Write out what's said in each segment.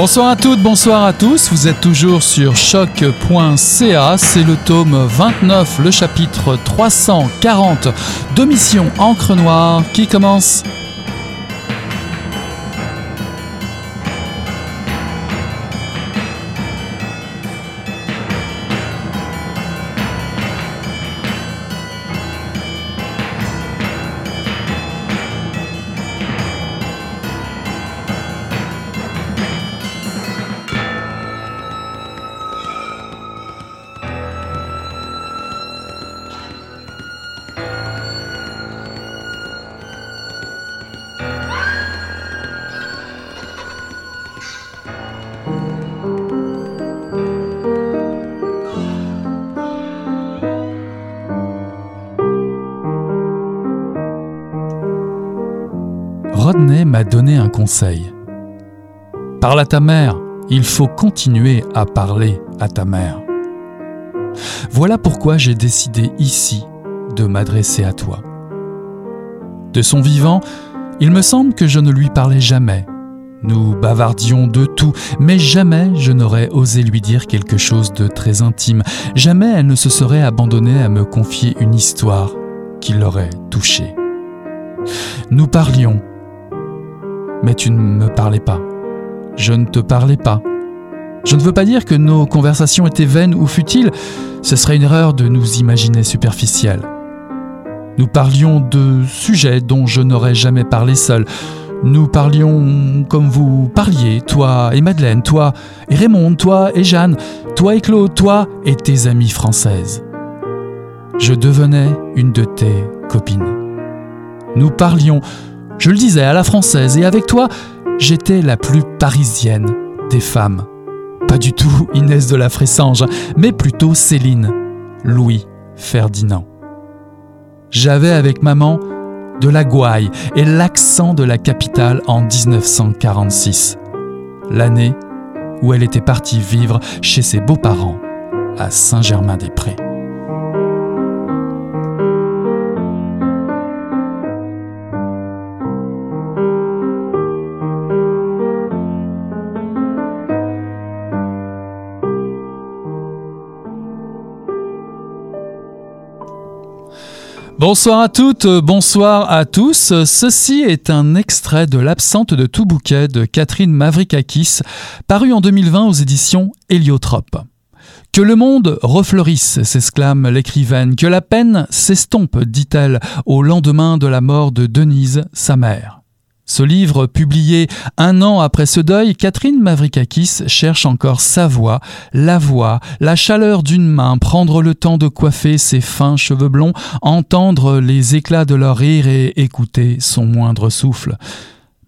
Bonsoir à toutes, bonsoir à tous. Vous êtes toujours sur choc.ca. C'est le tome 29, le chapitre 340 de Mission Encre Noire qui commence. Parle à ta mère, il faut continuer à parler à ta mère. Voilà pourquoi j'ai décidé ici de m'adresser à toi. De son vivant, il me semble que je ne lui parlais jamais. Nous bavardions de tout, mais jamais je n'aurais osé lui dire quelque chose de très intime. Jamais elle ne se serait abandonnée à me confier une histoire qui l'aurait touchée. Nous parlions mais tu ne me parlais pas. Je ne te parlais pas. Je ne veux pas dire que nos conversations étaient vaines ou futiles, ce serait une erreur de nous imaginer superficielles. Nous parlions de sujets dont je n'aurais jamais parlé seul. Nous parlions comme vous parliez, toi et Madeleine, toi et Raymond, toi et Jeanne, toi et Claude, toi et tes amies françaises. Je devenais une de tes copines. Nous parlions je le disais à la française, et avec toi, j'étais la plus parisienne des femmes. Pas du tout Inès de la Fressange, mais plutôt Céline, Louis, Ferdinand. J'avais avec maman de la gouaille et l'accent de la capitale en 1946, l'année où elle était partie vivre chez ses beaux-parents à Saint-Germain-des-Prés. Bonsoir à toutes, bonsoir à tous. Ceci est un extrait de L'absente de tout bouquet de Catherine Mavrikakis, paru en 2020 aux éditions Héliotrope. Que le monde refleurisse, s'exclame l'écrivaine, que la peine s'estompe, dit-elle, au lendemain de la mort de Denise, sa mère. Ce livre, publié un an après ce deuil, Catherine Mavrikakis cherche encore sa voix, la voix, la chaleur d'une main, prendre le temps de coiffer ses fins cheveux blonds, entendre les éclats de leur rire et écouter son moindre souffle.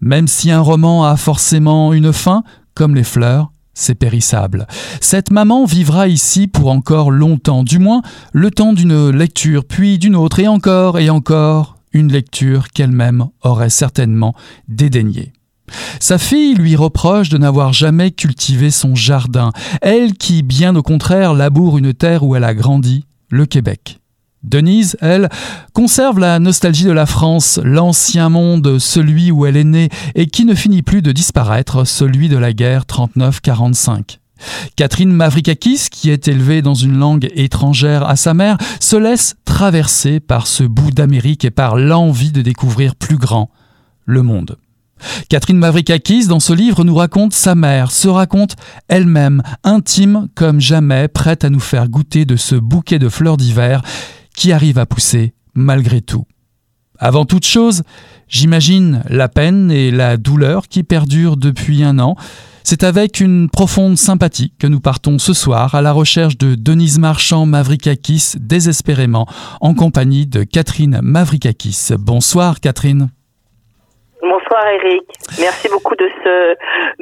Même si un roman a forcément une fin, comme les fleurs, c'est périssable. Cette maman vivra ici pour encore longtemps, du moins le temps d'une lecture, puis d'une autre, et encore et encore, une lecture qu'elle-même aurait certainement dédaignée. Sa fille lui reproche de n'avoir jamais cultivé son jardin, elle qui, bien au contraire, laboure une terre où elle a grandi, le Québec. Denise, elle, conserve la nostalgie de la France, l'ancien monde, celui où elle est née, et qui ne finit plus de disparaître, celui de la guerre 39-45. Catherine Mavrikakis, qui est élevée dans une langue étrangère à sa mère, se laisse traverser par ce bout d'Amérique et par l'envie de découvrir plus grand, le monde. Catherine Mavrikakis, dans ce livre, nous raconte sa mère, se raconte elle-même, intime comme jamais, prête à nous faire goûter de ce bouquet de fleurs d'hiver qui arrive à pousser malgré tout. Avant toute chose, j'imagine la peine et la douleur qui perdurent depuis un an, c'est avec une profonde sympathie que nous partons ce soir à la recherche de Denise Marchand Mavrikakis désespérément en compagnie de Catherine Mavrikakis. Bonsoir Catherine. Bonsoir Eric. Merci beaucoup de ce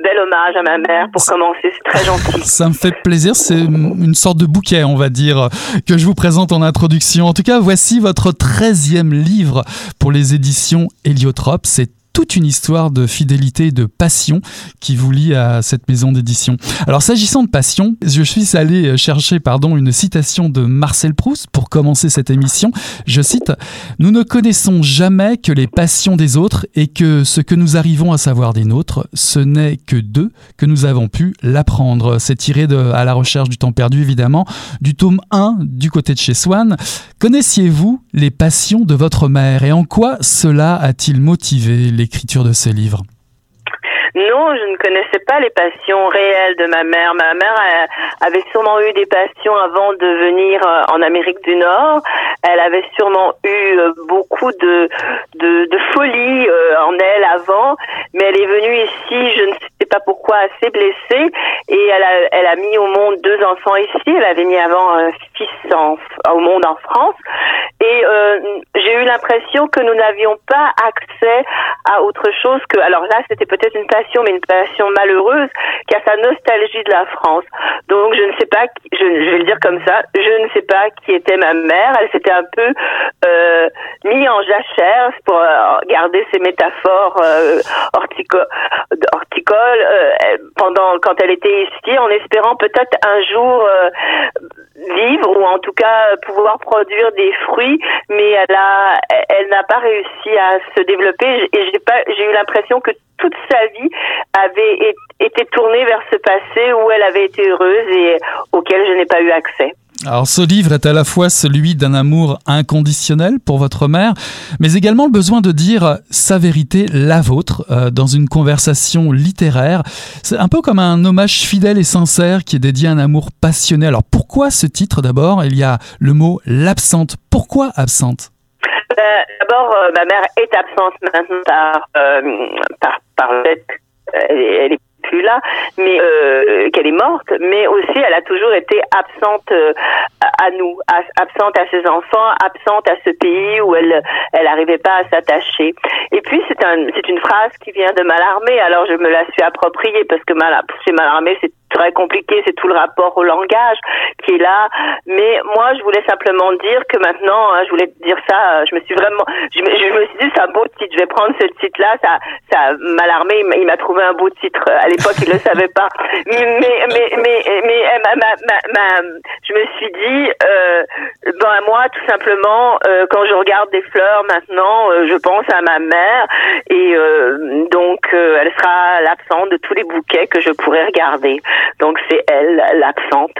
bel hommage à ma mère pour commencer. C'est très gentil. Ça me fait plaisir. C'est une sorte de bouquet, on va dire, que je vous présente en introduction. En tout cas, voici votre 13e livre pour les éditions Héliotrope. C'est toute une histoire de fidélité et de passion qui vous lie à cette maison d'édition. Alors s'agissant de passion, je suis allé chercher pardon, une citation de Marcel Proust pour commencer cette émission. Je cite Nous ne connaissons jamais que les passions des autres et que ce que nous arrivons à savoir des nôtres, ce n'est que d'eux que nous avons pu l'apprendre. C'est tiré de À la recherche du temps perdu évidemment, du tome 1 du côté de chez Swann. Connaissiez-vous les passions de votre mère et en quoi cela a-t-il motivé l'écriture de ce livre non, je ne connaissais pas les passions réelles de ma mère. Ma mère avait sûrement eu des passions avant de venir euh, en Amérique du Nord. Elle avait sûrement eu euh, beaucoup de, de, de folie euh, en elle avant, mais elle est venue ici, je ne sais pas pourquoi, assez blessée, et elle a, elle a mis au monde deux enfants ici. Elle avait mis avant un fils au monde en France, et j'ai eu l'impression que nous n'avions pas accès à autre chose que, alors là, c'était peut-être une passion mais une passion malheureuse, qui a sa nostalgie de la France. Donc je ne sais pas, je, vais le dire comme ça, je ne sais pas qui était ma mère. Elle s'était un peu euh, mis en jachère pour euh, garder ses métaphores euh, horticoles euh, pendant quand elle était ici, en espérant peut-être un jour vivre ou en tout cas pouvoir produire des fruits, mais elle a, elle n'a pas réussi à se développer et j'ai pas, j'ai eu l'impression que toute sa vie avait été tournée vers ce passé où elle avait été heureuse et auquel je n'ai pas eu accès. Alors ce livre est à la fois celui d'un amour inconditionnel pour votre mère, mais également le besoin de dire sa vérité, la vôtre, euh, dans une conversation littéraire. C'est un peu comme un hommage fidèle et sincère qui est dédié à un amour passionné. Alors pourquoi ce titre d'abord? Il y a le mot l'absente. Pourquoi absente? Euh, D'abord, euh, ma mère est absente maintenant par, par, par elle, est là, mais euh, qu'elle est morte, mais aussi elle a toujours été absente euh, à nous, absente à ses enfants, absente à ce pays où elle elle n'arrivait pas à s'attacher. Et puis c'est un c'est une phrase qui vient de Malarmé, alors je me la suis appropriée parce que Mal, chez Malarmé c'est très compliqué, c'est tout le rapport au langage qui est là. Mais moi, je voulais simplement dire que maintenant, hein, je voulais dire ça, je me suis vraiment, je me, je me suis dit, c'est un beau titre, je vais prendre ce titre-là, ça, ça m'a alarmé, il m'a trouvé un beau titre. À l'époque, il le savait pas. Mais, mais, mais, mais, mais ma, ma, ma, je me suis dit, euh, ben moi, tout simplement, euh, quand je regarde des fleurs maintenant, euh, je pense à ma mère et euh, donc euh, elle sera l'absente de tous les bouquets que je pourrais regarder. Donc c'est elle, l'absente.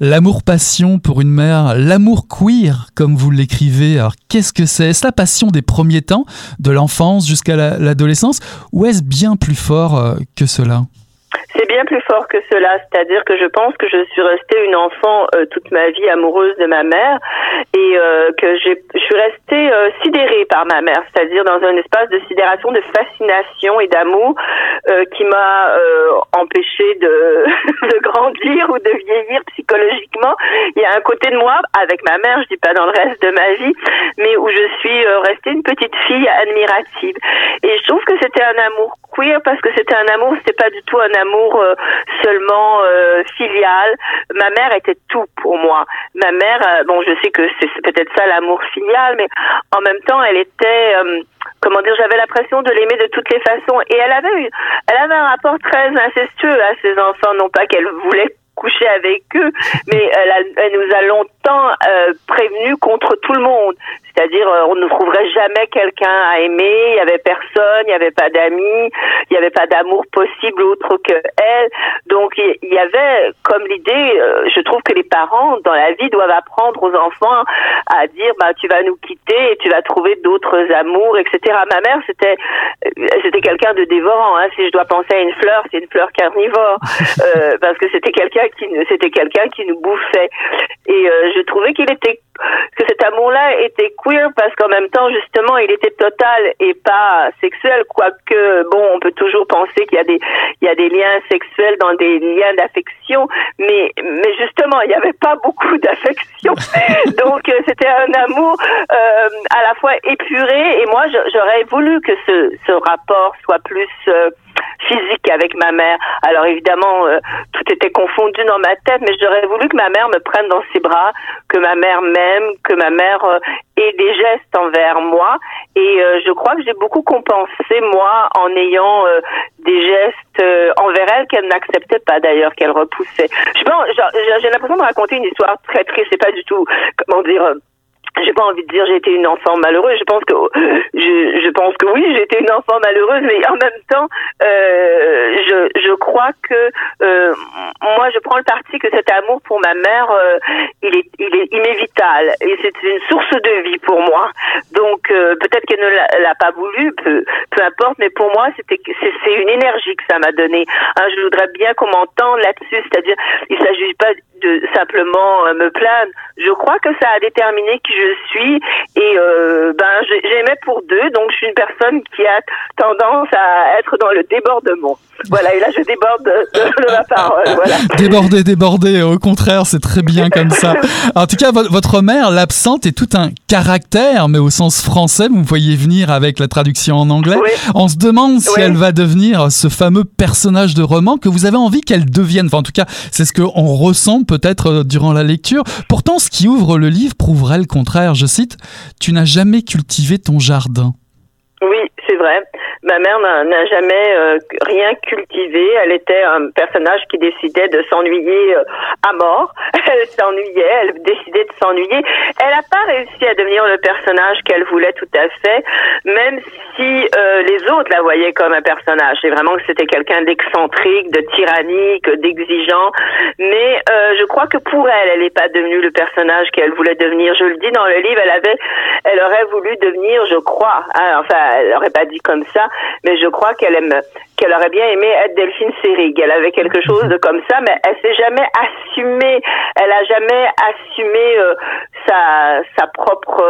L'amour-passion pour une mère, l'amour queer, comme vous l'écrivez. Alors qu'est-ce que c'est? Est-ce la passion des premiers temps, de l'enfance jusqu'à l'adolescence, ou est-ce bien plus fort euh, que cela? C'est bien plus fort que cela, c'est-à-dire que je pense que je suis restée une enfant euh, toute ma vie amoureuse de ma mère et euh, que je suis restée euh, sidérée par ma mère, c'est-à-dire dans un espace de sidération, de fascination et d'amour qui m'a empêché de, de grandir ou de vieillir psychologiquement. Il y a un côté de moi, avec ma mère, je dis pas dans le reste de ma vie, mais où je suis restée une petite fille admirative. Et je trouve que c'était un amour queer parce que c'était un amour, c'était pas du tout un amour euh, seulement euh, filial. Ma mère était tout pour moi. Ma mère, euh, bon, je sais que c'est peut-être ça l'amour filial, mais en même temps, elle était comment dire, j'avais l'impression de l'aimer de toutes les façons. Et elle avait eu, elle avait un rapport très incestueux à ses enfants, non pas qu'elle voulait coucher avec eux, mais elle, elle nous a longtemps euh, prévenu contre tout le monde. C'est-à-dire, euh, on ne trouverait jamais quelqu'un à aimer, il n'y avait personne, il n'y avait pas d'amis, il n'y avait pas d'amour possible autre que elle. Donc, il y avait comme l'idée, euh, je trouve que les parents, dans la vie, doivent apprendre aux enfants à dire, bah, tu vas nous quitter et tu vas trouver d'autres amours, etc. Ma mère, c'était, c'était quelqu'un de dévorant. Hein. Si je dois penser à une fleur, c'est une fleur carnivore, parce que c'était quelqu'un qui, c'était quelqu'un qui nous bouffait. Et je trouvais qu'il était que cet amour-là était queer parce qu'en même temps, justement, il était total et pas sexuel, quoique, bon, on peut toujours penser qu'il y a des, il y a des liens sexuels dans des liens d'affection, mais, mais justement, il n'y avait pas beaucoup d'affection. Donc, euh, c'était un amour euh, à la fois épuré et moi, j'aurais voulu que ce, ce rapport soit plus euh, physique avec ma mère. Alors évidemment, euh, tout était confondu dans ma tête, mais j'aurais voulu que ma mère me prenne dans ses bras, que ma mère m'aime, que ma mère euh, ait des gestes envers moi. Et euh, je crois que j'ai beaucoup compensé moi en ayant des gestes envers elle qu'elle n'acceptait pas d'ailleurs, qu'elle repoussait. Je j'ai l'impression de raconter une histoire très triste. C'est pas du tout, comment dire j'ai pas envie de dire j'ai été une enfant malheureuse. Je pense que je, je pense que oui, j'ai été une enfant malheureuse, mais en même temps, euh, je, je crois que euh, moi, je prends le parti que cet amour pour ma mère, euh, il est il est, vital et c'est une source de vie pour moi. Donc euh, peut-être qu'elle ne l'a pas voulu, peu, peu importe, mais pour moi, c'était c'est une énergie que ça m'a donné. Hein, je voudrais bien qu'on m'entende là-dessus, c'est-à-dire il s'agit pas de simplement euh, me plaindre. Je crois que ça a déterminé qui je suis et euh, ben j'aimais pour deux, donc je suis une personne qui a tendance à être dans le débordement. Voilà, et là je déborde de, ma parole. Voilà. Déborder, déborder, au contraire, c'est très bien comme ça. En tout cas, votre mère, l'absente, est tout un caractère, mais au sens français, vous me voyez venir avec la traduction en anglais. On se demande si elle va devenir ce fameux personnage de roman que vous avez envie qu'elle devienne. Enfin, en tout cas, c'est ce qu'on ressent peut-être euh, durant la lecture. Pourtant, ce qui ouvre le livre prouverait le contraire. Je cite, Tu n'as jamais cultivé ton jardin. Oui, c'est vrai. Ma mère n'a jamais euh, rien cultivé. Elle était un personnage qui décidait de s'ennuyer euh, à mort. Elle s'ennuyait, elle décidait de s'ennuyer. Elle n'a pas réussi à devenir le personnage qu'elle voulait tout à fait, même si euh, les autres la voyaient comme un personnage. C'est vraiment que c'était quelqu'un d'excentrique, de tyrannique, d'exigeant. Mais je crois que pour elle, elle n'est pas devenue le personnage qu'elle voulait devenir. Je le dis dans le livre, elle avait, elle aurait voulu devenir, je crois, hein, enfin, elle n'aurait pas dit comme ça, mais je crois qu'elle aime, qu'elle aurait bien aimé être Delphine Seyrig. Elle avait quelque chose de comme ça, mais elle s'est jamais assumée. Elle a jamais assumé euh, sa sa propre,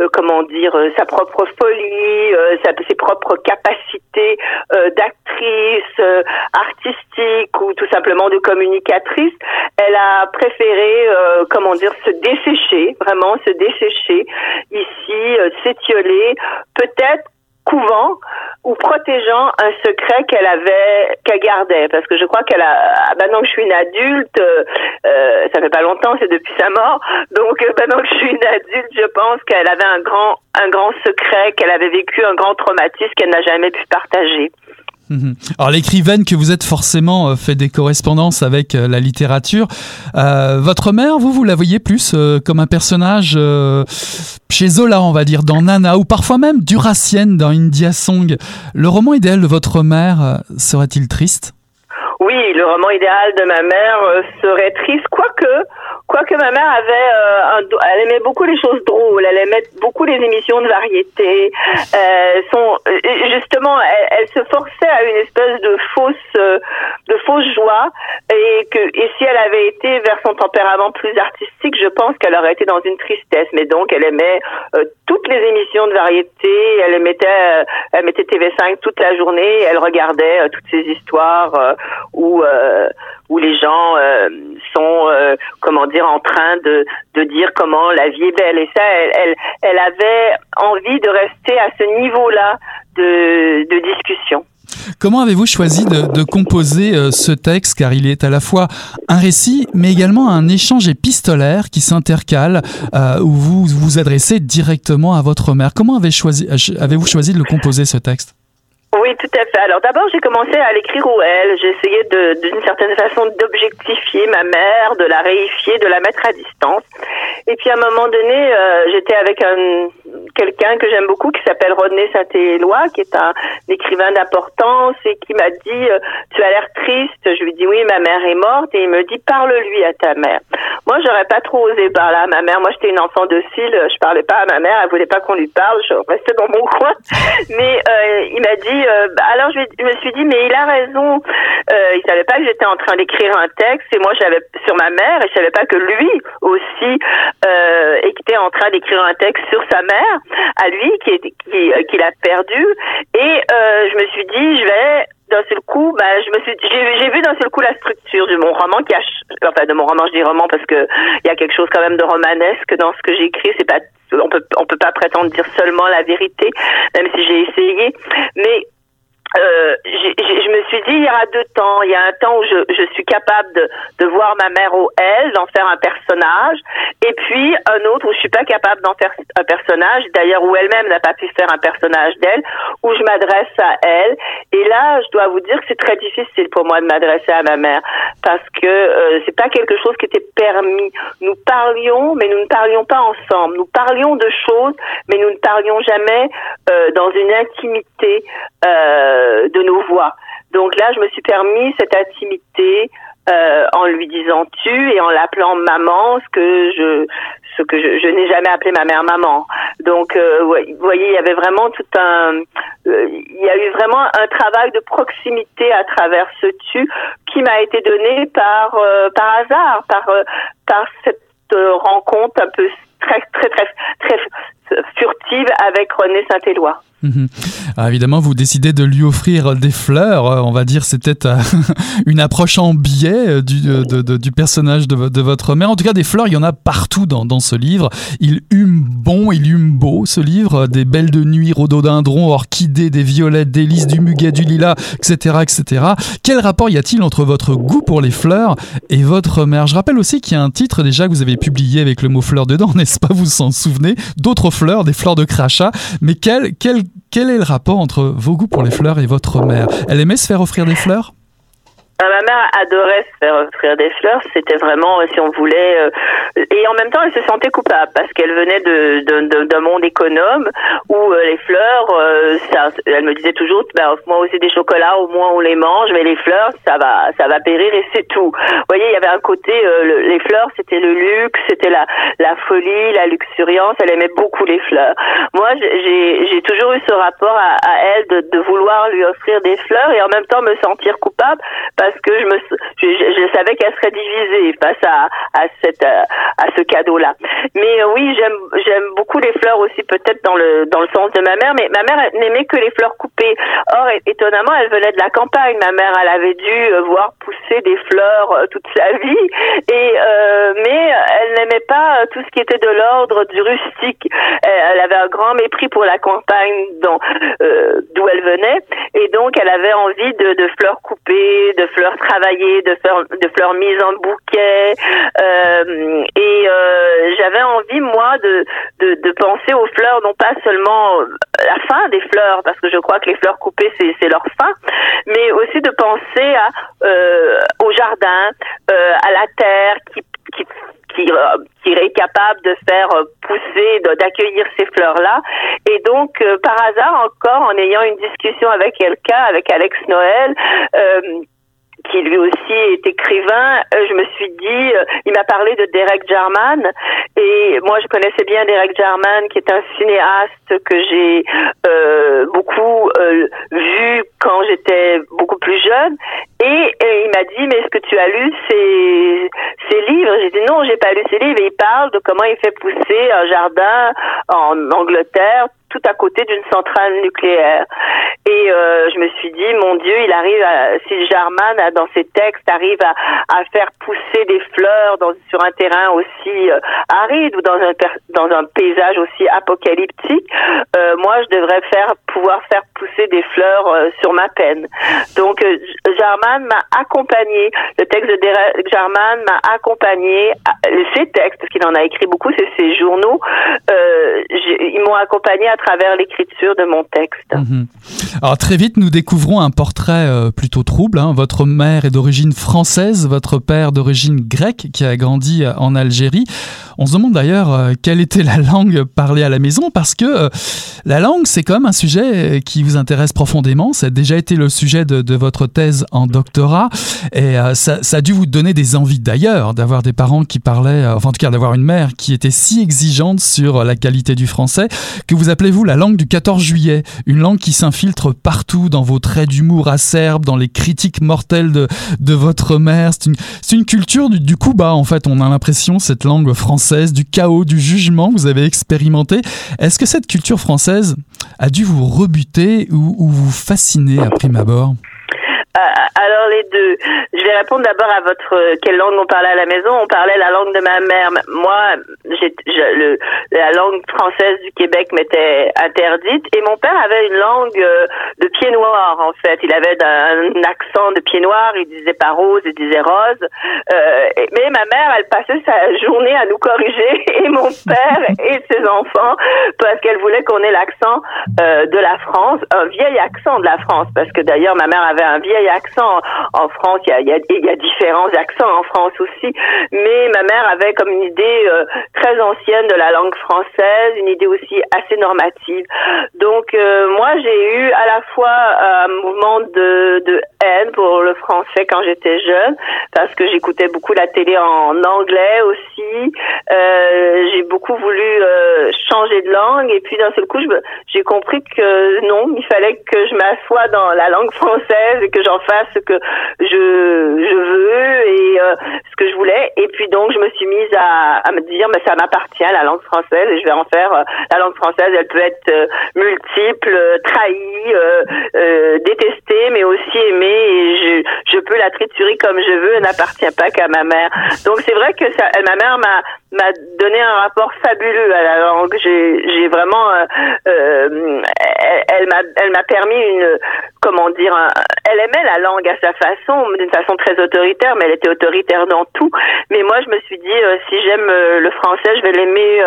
euh, comment dire, euh, sa propre folie, sa, ses propres capacités d'actrice, artistique ou tout simplement de communicatrice. Elle a préféré, comment dire, se dessécher, vraiment se dessécher ici, s'étioler, peut-être couvent ou protégeant un secret qu'elle avait qu'elle gardait parce que je crois qu'elle a maintenant que je suis une adulte euh, ça fait pas longtemps c'est depuis sa mort donc euh, maintenant que je suis une adulte je pense qu'elle avait un grand un grand secret qu'elle avait vécu un grand traumatisme qu'elle n'a jamais pu partager. Alors l'écrivaine que vous êtes forcément euh, fait des correspondances avec euh, la littérature. Euh, votre mère, vous, vous la voyez plus comme un personnage chez Zola, on va dire, dans Nana, ou parfois même Duracienne dans India Song. Le roman idéal de votre mère serait-il triste? Oui, le roman idéal de ma mère serait triste, quoique Quoique ma mère avait, euh, un, elle aimait beaucoup les choses drôles, elle aimait beaucoup les émissions de variété. Euh, son, justement, elle, se forçait à une espèce de fausse, euh, de fausse joie, et que, et si elle avait été vers son tempérament plus artistique, je pense qu'elle aurait été dans une tristesse. Mais donc, elle aimait euh, toutes les émissions de variété, elle mettait, elle mettait TV5 toute la journée, elle regardait toutes ces histoires où où les gens sont, comment dire en train de, de dire comment la vie est belle. Et ça, elle, elle, elle avait envie de rester à ce niveau-là de, de discussion. Comment avez-vous choisi de, composer euh, ce texte? Car il est à la fois un récit mais également un échange épistolaire qui s'intercale euh, où vous vous adressez directement à votre mère. Comment avez-vous choisi, avez choisi de le composer ce texte? Oui, tout à fait. Alors d'abord, j'ai commencé à l'écrire où elle. Essayé d'une certaine façon d'objectifier ma mère, de la réifier, de la mettre à distance. Et puis à un moment donné, euh, j'étais avec un quelqu'un que j'aime beaucoup qui s'appelle Rodney Saint-Éloi, qui est un, écrivain d'importance et qui m'a dit euh, "Tu as l'air triste." Je lui dis "Oui, ma mère est morte." Et il me dit "Parle-lui à ta mère." Moi, j'aurais pas trop osé parler à ma mère. Moi, j'étais une enfant docile. Je parlais pas à ma mère. Elle voulait pas qu'on lui parle. Je restais dans mon coin. Mais euh, il m'a dit euh, bah, alors je, me suis dit mais il a raison. Euh, il savait pas que j'étais en train d'écrire un texte et moi j'avais sur ma mère et je savais pas que lui aussi euh, était en train d'écrire un texte sur sa mère à lui qui qui qu'il a perdu et euh, je me suis dit je vais d'un seul coup, bah, je me suis, j'ai vu d'un seul coup la structure de mon roman qui a, enfin de mon roman, je dis roman parce que il y a quelque chose quand même de romanesque dans ce que j'écris. C'est pas, on peut, on peut pas prétendre dire seulement la vérité, même si j'ai essayé. Mais euh, je me suis dit, il y aura deux temps. Il y a un temps où je, je suis capable de, de, voir ma mère au elle, d'en faire un personnage, et puis un autre où je suis pas capable d'en faire un personnage, d'ailleurs où elle-même n'a pas pu faire un personnage d'elle, où je m'adresse à elle. Et là, je dois vous dire que c'est très difficile pour moi de m'adresser à ma mère, parce que euh, c'est pas quelque chose qui était permis. Nous parlions, mais nous ne parlions pas ensemble. Nous parlions de choses, mais nous ne parlions jamais euh, dans une intimité. Euh, de nos voix. Donc là, je me suis permis cette intimité euh, en lui disant tu et en l'appelant maman, ce que je ce que je, n'ai jamais appelé ma mère maman. Donc, euh, vous voyez, il y avait vraiment tout un, il y a eu vraiment un travail de proximité à travers ce tu qui m'a été donné par par hasard, par par cette rencontre un peu très très très très furtive avec René Saint-Éloi. Mhm. Ah, évidemment, vous décidez de lui offrir des fleurs. Euh, on va dire c'était euh, une approche en biais euh, du, du personnage de, votre mère. En tout cas, des fleurs, il y en a partout dans, dans ce livre. Il hume bon, il hume beau, ce livre. Des belles de nuit, rhododendrons, orchidées, des violettes, des lys, du muguet, du lilas, etc., etc. Quel rapport y a-t-il entre votre goût pour les fleurs et votre mère? Je rappelle aussi qu'il y a un titre déjà que vous avez publié avec le mot fleur dedans, n'est-ce pas? Vous vous en souvenez? D'autres fleurs, des fleurs de crachat. Mais quel, quel, quel est le rapport entre vos goûts pour les fleurs et votre mère? Elle aimait se faire offrir des fleurs? Ma mère adorait se faire offrir des fleurs. C'était vraiment, euh, si on voulait, euh, et en même temps, elle se sentait coupable parce qu'elle venait de d'un monde économe où euh, les fleurs, ça, elle me disait toujours, bah, offre-moi aussi des chocolats, au moins on les mange, mais les fleurs, ça va, ça va périr et c'est tout. Vous voyez, il y avait un côté, les fleurs, c'était le luxe, c'était la la folie, la luxuriance. Elle aimait beaucoup les fleurs. Moi, j'ai j'ai toujours eu ce rapport à, à elle de, de vouloir lui offrir des fleurs et en même temps me sentir coupable que je me je, je savais qu'elle serait divisée face à à cette euh, à ce cadeau là. Mais euh, oui, j'aime j'aime beaucoup les fleurs aussi peut-être dans le dans le sens de ma mère, mais ma mère n'aimait que les fleurs coupées. Or étonnamment, elle venait de la campagne. Ma mère, elle avait dû euh, voir pousser des fleurs toute sa vie et mais elle n'aimait pas tout ce qui était de l'ordre du rustique. Elle, avait un grand mépris pour la campagne dont d'où elle venait et donc elle avait envie de, de fleurs coupées, fleurs travaillées, de fleurs, de fleurs mises en bouquet. Euh, et euh, j'avais envie, moi, de, de, de, penser aux fleurs, non pas seulement la fin des fleurs, parce que je crois que les fleurs coupées, c'est leur fin, mais aussi de penser à, euh, au jardin, euh, à la terre qui, qui qui, qui est capable de faire pousser, d'accueillir ces fleurs-là. Et donc, par hasard encore, en ayant une discussion avec quelqu'un, avec Alex Noël, euh, qui lui aussi est écrivain, euh, je me suis dit, euh, il m'a parlé de Derek Jarman. Et moi je connaissais bien Derek Jarman qui est un cinéaste que j'ai euh, beaucoup euh, vu quand j'étais beaucoup plus jeune et, il m'a dit mais est-ce que tu as lu ces, ces livres J'ai dit non j'ai pas lu ces livres et il parle de comment il fait pousser un jardin en Angleterre tout à côté d'une centrale nucléaire. Et euh, je me suis dit, mon Dieu, il arrive, si Jarman, dans ses textes, arrive à, à faire pousser des fleurs dans, sur un terrain aussi euh, aride ou dans un, dans un paysage aussi apocalyptique, euh, moi, je devrais faire pouvoir faire pousser des fleurs euh, sur ma peine. Donc, euh, M'a accompagné. Le texte de Derek Jarman m'a accompagné. Ses textes, parce qu'il en a écrit beaucoup, c'est ses journaux. ils m'ont accompagné à travers l'écriture de mon texte. Mhm. Alors très vite, nous découvrons un portrait euh, plutôt trouble. Hein. Votre mère est d'origine française, votre père d'origine grecque qui a grandi euh, en Algérie. On se demande d'ailleurs euh, quelle était la langue parlée à la maison parce que la langue, c'est quand même un sujet qui vous intéresse profondément. Ça a déjà été le sujet de, votre thèse en doctorat et ça, ça, a dû vous donner des envies d'ailleurs d'avoir des parents qui parlaient, enfin en tout cas d'avoir une mère qui était si exigeante sur la qualité du français que vous appelez vous la langue du 14 juillet, une langue qui s'infiltre partout dans vos traits d'humour acerbes, dans les critiques mortelles de, de votre mère. C'est une, une, culture du, du coup bas, en fait. On a l'impression, cette langue française, du chaos, du jugement, vous avez expérimenté. Est-ce que cette culture française a dû vous rebuter ou, ou vous fasciner à prime abord? euh, alors les deux. je vais répondre d'abord à votre quelle langue on parlait à la maison. On parlait la langue de ma mère. Moi, j'ai le, la langue française du Québec m'était interdite et mon père avait une langue euh, de pied noir en fait. Il avait un accent de pied noir. Il disait pas rose, il disait rose. Euh, mais ma mère, elle passait sa journée à nous corriger et mon père et ses enfants parce qu'elle voulait qu'on ait l'accent euh, de la France, un vieil accent de la France parce que d'ailleurs ma mère avait un vieil accent en France. Il y a, différents accents en France aussi, mais ma mère avait comme une idée euh, très ancienne de la langue française, une idée aussi assez normative. Donc euh, moi j'ai eu à la fois un mouvement de, haine pour le français quand j'étais jeune, parce que j'écoutais beaucoup la télé en anglais aussi. Euh, j'ai beaucoup voulu changer de langue et puis d'un seul coup j'ai compris que non, il fallait que je m'assoie dans la langue française et que j'en fasse ce que je, je veux et euh, ce que je voulais. Et puis donc je me suis mise à, à me dire mais ça m'appartient la langue française et je vais en faire. Euh, la langue française elle peut être multiple, trahie, détestée mais aussi aimée et je, je peux la triturer comme je veux. Elle n'appartient pas qu'à ma mère. Donc c'est vrai que ma mère m'a m'a donné un rapport fabuleux à la langue. J'ai vraiment euh, euh elle, m'a elle m'a permis une comment dire elle aimait la langue à sa façon d'une façon très autoritaire mais elle était autoritaire dans tout. Mais moi je me suis dit euh, si j'aime le français je vais l'aimer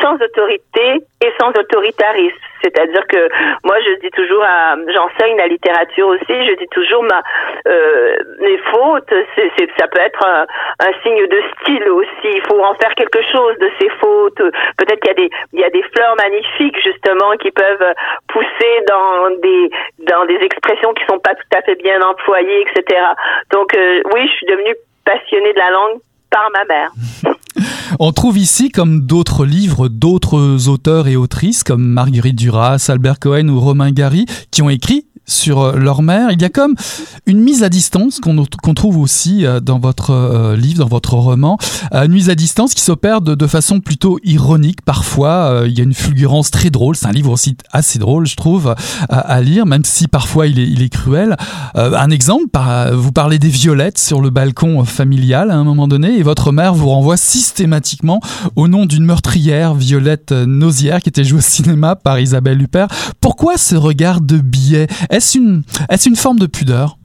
sans autorité et sans autoritarisme. C'est-à-dire que moi, je dis toujours, j'enseigne la littérature aussi, je dis toujours, ma, euh, les fautes, c'est, ça peut être un, un, signe de style aussi. Il faut en faire quelque chose de ces fautes. Peut-être qu'il y a des, il y a des fleurs magnifiques justement qui peuvent pousser dans des, dans des expressions qui sont pas tout à fait bien employées, etc. Donc euh, oui, je suis devenue passionnée de la langue par ma mère. On trouve ici, comme d'autres livres d'autres auteurs et autrices, comme Marguerite Duras, Albert Cohen ou Romain Gary, qui ont écrit sur euh, leur mère. Il y a comme une mise à distance qu'on trouve aussi euh, dans votre euh, livre, dans votre roman. Une mise à distance qui s'opère de, façon plutôt ironique parfois. Il y a une fulgurance très drôle. C'est un livre aussi assez drôle, je trouve, à, lire, même si parfois il est, il est cruel. Un exemple, vous parlez des violettes sur le balcon familial à un moment donné et votre mère vous renvoie systématiquement au nom d'une meurtrière, Violette Nausière, qui était jouée au cinéma par Isabelle Huppert. Pourquoi ce regard de biais? Est-ce une, forme de pudeur?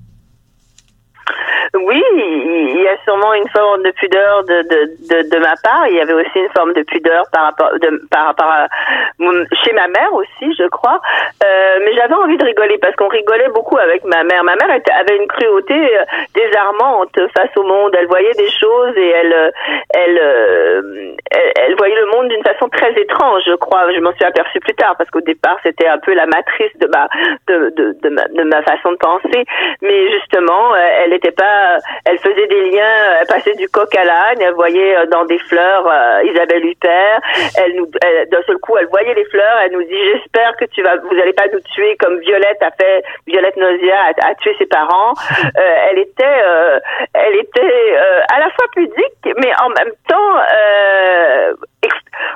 Oui, il y a sûrement une forme de pudeur de, de, de, ma part. Il y avait aussi une forme de pudeur par rapport, de, par rapport à chez ma mère aussi, je crois. Euh, mais j'avais envie de rigoler parce qu'on rigolait beaucoup avec ma mère. Ma mère avait une cruauté euh, désarmante face au monde. Elle voyait des choses et elle, euh, elle, elle, voyait le monde d'une façon très étrange, je crois. Je m'en suis aperçue plus tard parce qu'au départ c'était un peu la matrice de ma, de, de, de, ma, de ma façon de penser. Mais justement, elle n'était pas euh, elle faisait des liens, elle passait du coq à l'âne, elle voyait euh, dans des fleurs euh, Isabelle Huppert, elle nous, d'un seul coup, elle voyait les fleurs, elle nous dit j'espère que tu vas, vous allez pas nous tuer comme Violette a fait, Violette Nausea a, tué ses parents. elle était, elle était à la fois pudique, mais en même temps,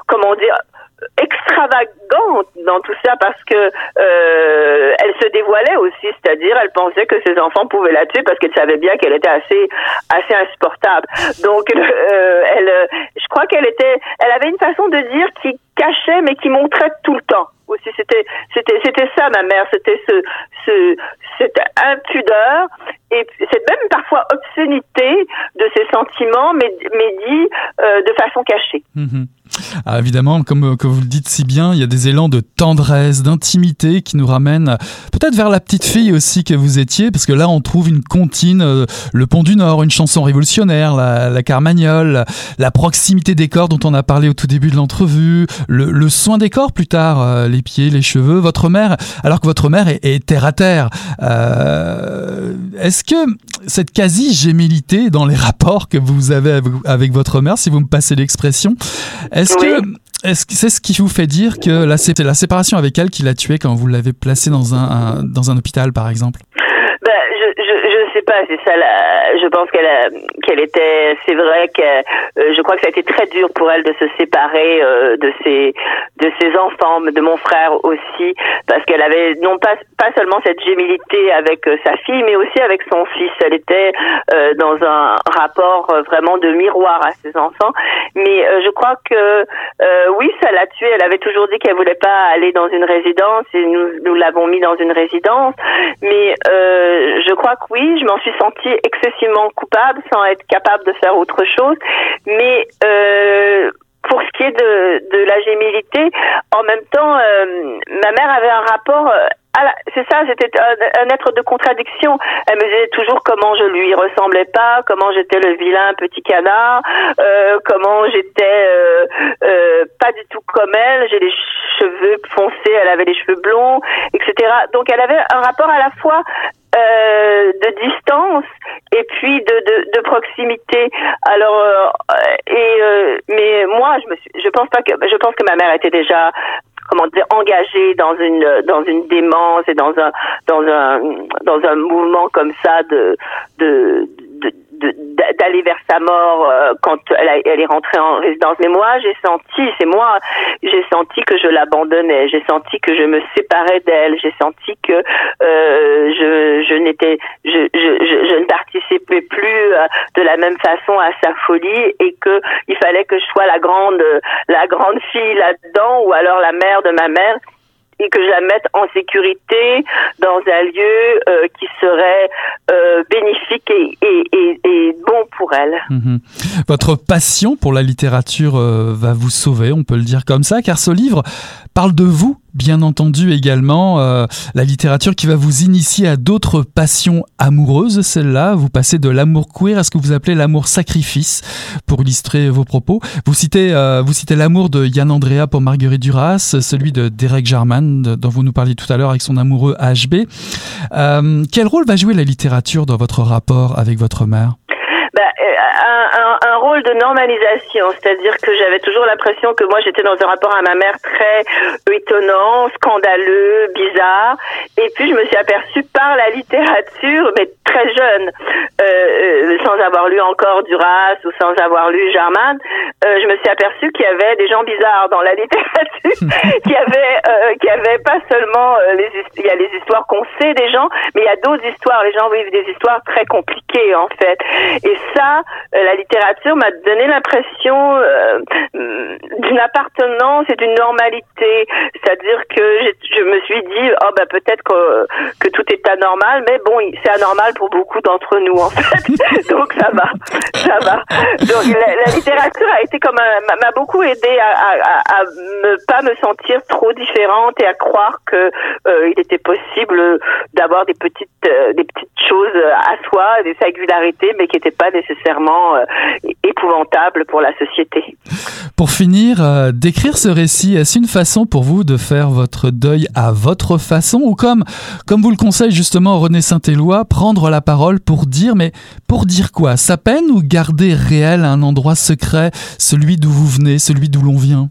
comment dire, extravagante dans tout ça parce que euh, elle se dévoilait aussi, c'est-à-dire elle pensait que ses enfants pouvaient la tuer parce qu'elle savait bien qu'elle était assez assez insupportable. Donc euh, elle, je crois qu'elle était, elle avait une façon de dire qui cachait mais qui montrait tout le temps aussi. C'était c'était c'était ça ma mère, c'était ce ce cette impudeur et cette même parfois obscénité de ses sentiments mais mais dit euh, de façon cachée. Mm-hmm. Ah, évidemment, comme, euh, vous le dites si bien, il y a des élans de tendresse, d'intimité qui nous ramènent peut-être vers la petite fille aussi que vous étiez, parce que là on trouve une comptine, euh, le Pont du Nord, une chanson révolutionnaire, la, Carmagnole, la proximité des corps dont on a parlé au tout début de l'entrevue, le, soin des corps plus tard, euh, les pieds, les cheveux. Votre mère, alors que votre mère est, terre à terre, est-ce que cette quasi-gémilité dans les rapports que vous avez avec, votre mère, si vous me passez l'expression, est-ce que est-ce que c'est ce qui vous fait dire que c'est la séparation avec elle qui l'a tué quand vous l'avez placé dans un, dans un hôpital, par exemple? Sais pas, c'est ça. La, je pense qu'elle qu'elle était, c'est vrai que euh, je crois que ça a été très dur pour elle de se séparer euh, de ses de ses enfants, de mon frère aussi, parce qu'elle avait non pas pas seulement cette gémilité avec euh, sa fille, mais aussi avec son fils. Elle était dans un rapport vraiment de miroir à ses enfants. Mais je crois que oui, ça l'a tuée. Elle avait toujours dit qu'elle voulait pas aller dans une résidence et nous nous l'avons mis dans une résidence. Mais je crois que oui, je suis sentie excessivement coupable sans être capable de faire autre chose. Mais euh, pour ce qui est de, de la gémilité, en même temps, euh, ma mère avait un rapport. Euh, c'est ça, c'était un, être de contradiction. Elle me disait toujours comment je lui ressemblais pas, comment j'étais le vilain petit canard, euh, comment j'étais euh, pas du tout comme elle. J'ai les cheveux foncés, elle avait les cheveux blonds, etc. Donc elle avait un rapport à la fois euh, de distance et puis de, de, de proximité. Alors euh, et euh, mais moi je me suis, je pense pas que je pense que ma mère était déjà comment dire engagée dans une dans une démence et dans un dans un dans un mouvement comme ça de, de d'aller vers sa mort euh, quand elle, est rentrée en résidence. Mais moi, j'ai senti, c'est moi, j'ai senti que je l'abandonnais, j'ai senti que je me séparais d'elle, j'ai senti que euh, je, je n'étais, je, je, je, ne participais plus euh, de la même façon à sa folie et que il fallait que je sois la grande, la grande fille là-dedans ou alors la mère de ma mère que je la mette en sécurité dans un lieu euh, qui serait euh, bénéfique et, bon pour elle. Mhm. Votre passion pour la littérature euh, va vous sauver, on peut le dire comme ça, car ce livre parle de vous bien entendu également euh, la littérature qui va vous initier à d'autres passions amoureuses, celle-là. Vous passez de l'amour queer à ce que vous appelez l'amour sacrifice, pour illustrer vos propos. Vous citez, euh, citez l'amour de Yann Andrea pour Marguerite Duras, celui de Derek Jarman, dont vous nous parliez tout à l'heure avec son amoureux HB. Euh, quel rôle va jouer la littérature dans votre rapport avec votre mère? Bah, un, un, rôle de normalisation, c'est-à-dire que j'avais toujours l'impression que moi j'étais dans un rapport à ma mère très étonnant, scandaleux, bizarre, et puis je me suis aperçue par la littérature, mais très jeune, euh, euh sans avoir lu encore Duras ou sans avoir lu Jarman, euh, je me suis aperçue qu'il y avait des gens bizarres dans la littérature, qu'il y avait, euh, qu'il y avait pas seulement euh, les, il y a les histoires qu'on sait des gens, mais il y a d'autres histoires. Les gens vivent des histoires très compliquées en fait, et ça, euh, la littérature m'a donné l'impression euh, d'une appartenance et d'une normalité. C'est-à-dire que je me suis dit, oh bah peut-être que, que tout est anormal, mais bon, c'est anormal pour beaucoup d'entre nous en fait. Donc ça va, ça va. Donc la, littérature a été comme m'a beaucoup aidé à, à, à, ne pas me sentir trop différente et à croire que euh, il était possible d'avoir des petites des petites choses à soi, des singularités, mais qui n'étaient pas nécessairement euh, épouvantable pour la société. Pour finir, euh, d'écrire ce récit, est-ce une façon pour vous de faire votre deuil à votre façon ou comme, comme vous le conseille justement René Saint-Éloi, prendre la parole pour dire, mais pour dire quoi? Sa peine ou garder réel un endroit secret, celui d'où vous venez, celui d'où l'on vient?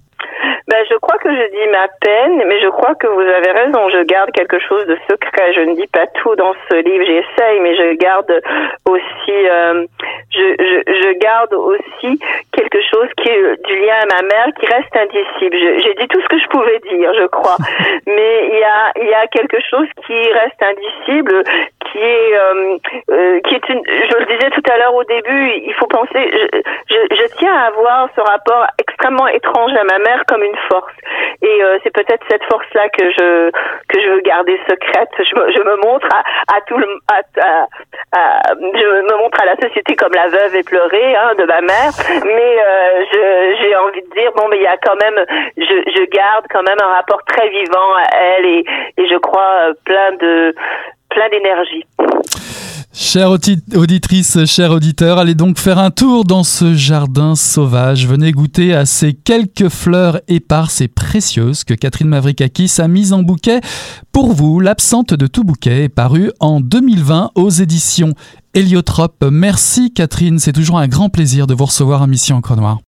Ben, je crois que je dis ma peine, mais je crois que vous avez raison. Je garde quelque chose de secret. Je ne dis pas tout dans ce livre. J'essaye, mais je garde aussi, euh, je, je, je, garde aussi quelque chose qui est du lien à ma mère qui reste indicible. J'ai dit tout ce que je pouvais dire, je crois, mais il y a, y a quelque chose qui reste indicible, qui est, euh, euh, qui est une. Je le disais tout à l'heure au début. Il faut penser. Je, je, tiens à avoir ce rapport extrêmement étrange à ma mère comme une force. Et euh, c'est peut-être cette force-là que je que je veux garder secrète. Je me, je me montre à, à tout le, à, à, je me montre à la société comme la veuve éplorée hein, de ma mère, mais euh, j'ai envie de dire bon, mais il y a quand même, je, je garde quand même un rapport très vivant à elle et, et je crois euh, plein de plein d'énergie. Chère auditrice, chers auditeurs, allez donc faire un tour dans ce jardin sauvage. Venez goûter à ces quelques fleurs éparses et précieuses que Catherine Mavrikakis a mises en bouquet. Pour vous, l'absente de tout bouquet est parue en 2020 aux éditions Héliotrope. Merci Catherine, c'est toujours un grand plaisir de vous recevoir à Mission Encre Noire.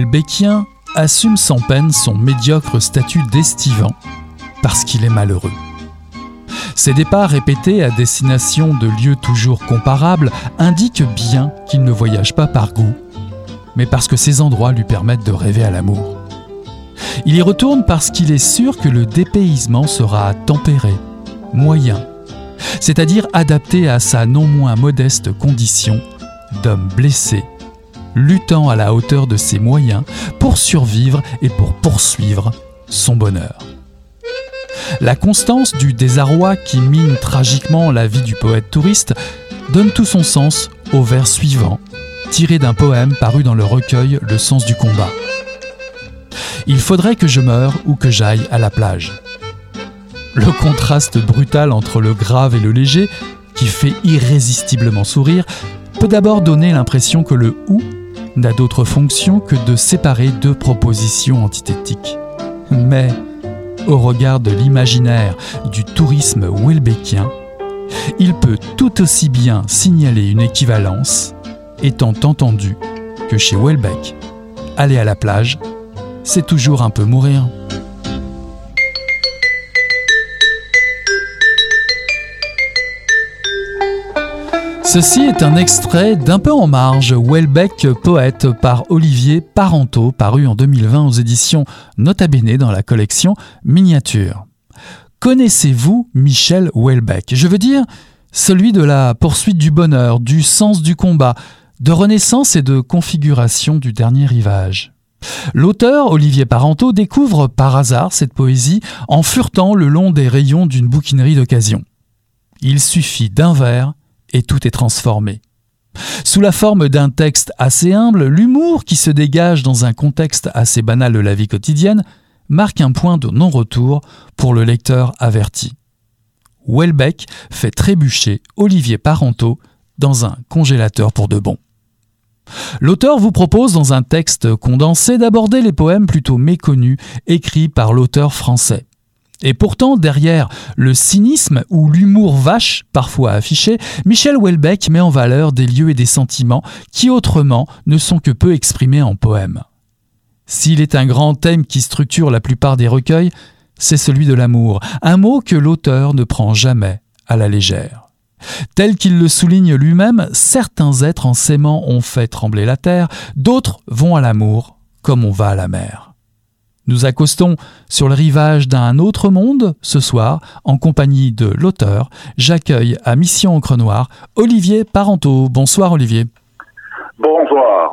Welbeckien assume sans peine son médiocre statut d'estivant parce qu'il est malheureux. Ses départs répétés à destination de lieux toujours comparables indiquent bien qu'il ne voyage pas par goût, mais parce que ces endroits lui permettent de rêver à l'amour. Il y retourne parce qu'il est sûr que le dépaysement sera tempéré, moyen, c'est-à-dire adapté à sa non moins modeste condition d'homme blessé, luttant à la hauteur de ses moyens pour survivre et pour poursuivre son bonheur. La constance du désarroi qui mine tragiquement la vie du poète touriste donne tout son sens au vers suivant, tiré d'un poème paru dans le recueil Le sens du combat. Il faudrait que je meure ou que j'aille à la plage. Le contraste brutal entre le grave et le léger, qui fait irrésistiblement sourire, peut d'abord donner l'impression que le ou n'a d'autre fonction que de séparer deux propositions antithétiques. Mais, au regard de l'imaginaire du tourisme welbeckien, il peut tout aussi bien signaler une équivalence, étant entendu que chez Welbeck, aller à la plage, c'est toujours un peu mourir. Ceci est un extrait d'Un peu en marge, Welbeck Poète par Olivier Parenteau, paru en 2020 aux éditions Nota Bene dans la collection Miniature. Connaissez-vous Michel Welbeck? Je veux dire, celui de la poursuite du bonheur, du sens du combat, de renaissance et de configuration du dernier rivage. L'auteur, Olivier Parenteau, découvre par hasard cette poésie en furetant le long des rayons d'une bouquinerie d'occasion. Il suffit d'un vers et tout est transformé. Sous la forme d'un texte assez humble, l'humour qui se dégage dans un contexte assez banal de la vie quotidienne marque un point de non-retour pour le lecteur averti. Welbeck fait trébucher Olivier Parenteau dans un congélateur pour de bon. L'auteur vous propose dans un texte condensé d'aborder les poèmes plutôt méconnus écrits par l'auteur français. Et pourtant, derrière le cynisme ou l'humour vache, parfois affiché, Michel Houellebecq met en valeur des lieux et des sentiments qui autrement ne sont que peu exprimés en poème. S'il est un grand thème qui structure la plupart des recueils, c'est celui de l'amour, un mot que l'auteur ne prend jamais à la légère. Tel qu'il le souligne lui-même, certains êtres en s'aimant ont fait trembler la terre, d'autres vont à l'amour comme on va à la mer. Nous accostons sur le rivage d'un autre monde ce soir en compagnie de l'auteur. J'accueille à Mission Encre Noire Olivier Parenteau. Bonsoir Olivier. Bonsoir.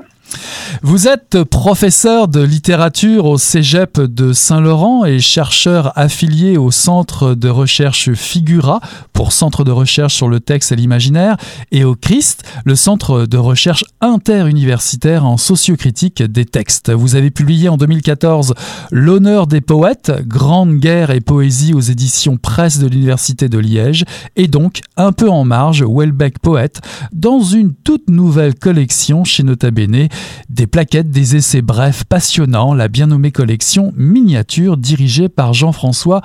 Vous êtes professeur de littérature au Cégep de Saint-Laurent et chercheur affilié au Centre de recherche Figura pour Centre de recherche sur le texte et l'imaginaire et au CHRIST, le Centre de recherche interuniversitaire en sociocritique des textes. Vous avez publié en 2014 L'honneur des poètes, Grande guerre et poésie aux éditions Presse de l'Université de Liège et donc un peu en marge Welbeck Poète dans une toute nouvelle collection chez Nota Bene des plaquettes, des essais brefs passionnants, la bien nommée collection Miniature dirigée par Jean-François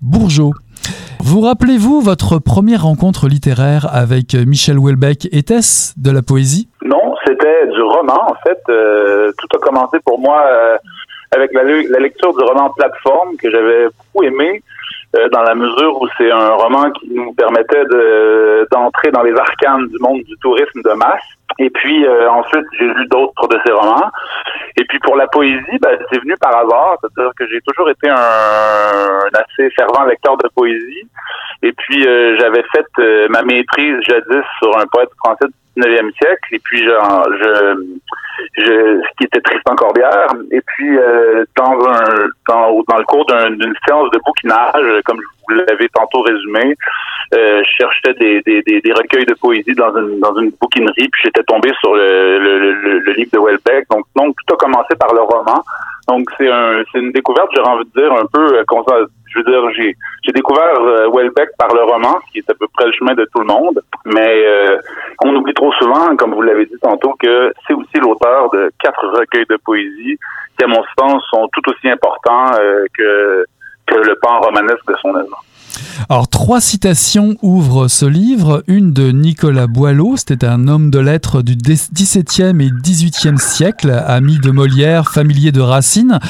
Bourgeot. Vous rappelez-vous votre première rencontre littéraire avec Michel Houellebecq? Était-ce de la poésie? Non, c'était du roman en fait. Euh, tout a commencé pour moi euh, avec la, lecture du roman Plateforme que j'avais beaucoup aimé. Euh, dans la mesure où c'est un roman qui nous permettait d'entrer dans les arcanes du monde du tourisme de masse. Et puis euh, ensuite, j'ai lu d'autres de ses romans. Et puis pour la poésie, ben, c'est venu par hasard, c'est-à-dire que j'ai toujours été un, un, assez fervent lecteur de poésie. Et puis euh, j'avais fait ma maîtrise jadis sur un poète français du 19e siècle. Et puis je, je, ce qui était Tristan Corbière. Et puis dans un dans, dans le cours d'une séance de bouquinage, comme je vous l'avez tantôt résumé, euh, je cherchais des, des, des, recueils de poésie dans une, dans une bouquinerie, puis j'étais tombé sur le, le, le, livre de Welbeck. Donc, donc, tout a commencé par le roman. Donc, c'est un, une découverte, j'aurais envie de dire, un peu, euh, je veux dire, j'ai, j'ai découvert euh, Welbeck par le roman, qui est à peu près le chemin de tout le monde. Mais on oublie trop souvent, comme vous l'avez dit tantôt, que c'est aussi l'auteur de quatre recueils de poésie qui, à mon sens, sont tout aussi importants que, que le pan romanesque de son œuvre. Alors, trois citations ouvrent ce livre. Une de Nicolas Boileau, c'était un homme de lettres du XVIIe et XVIIIe siècle, ami de Molière, familier de Racine.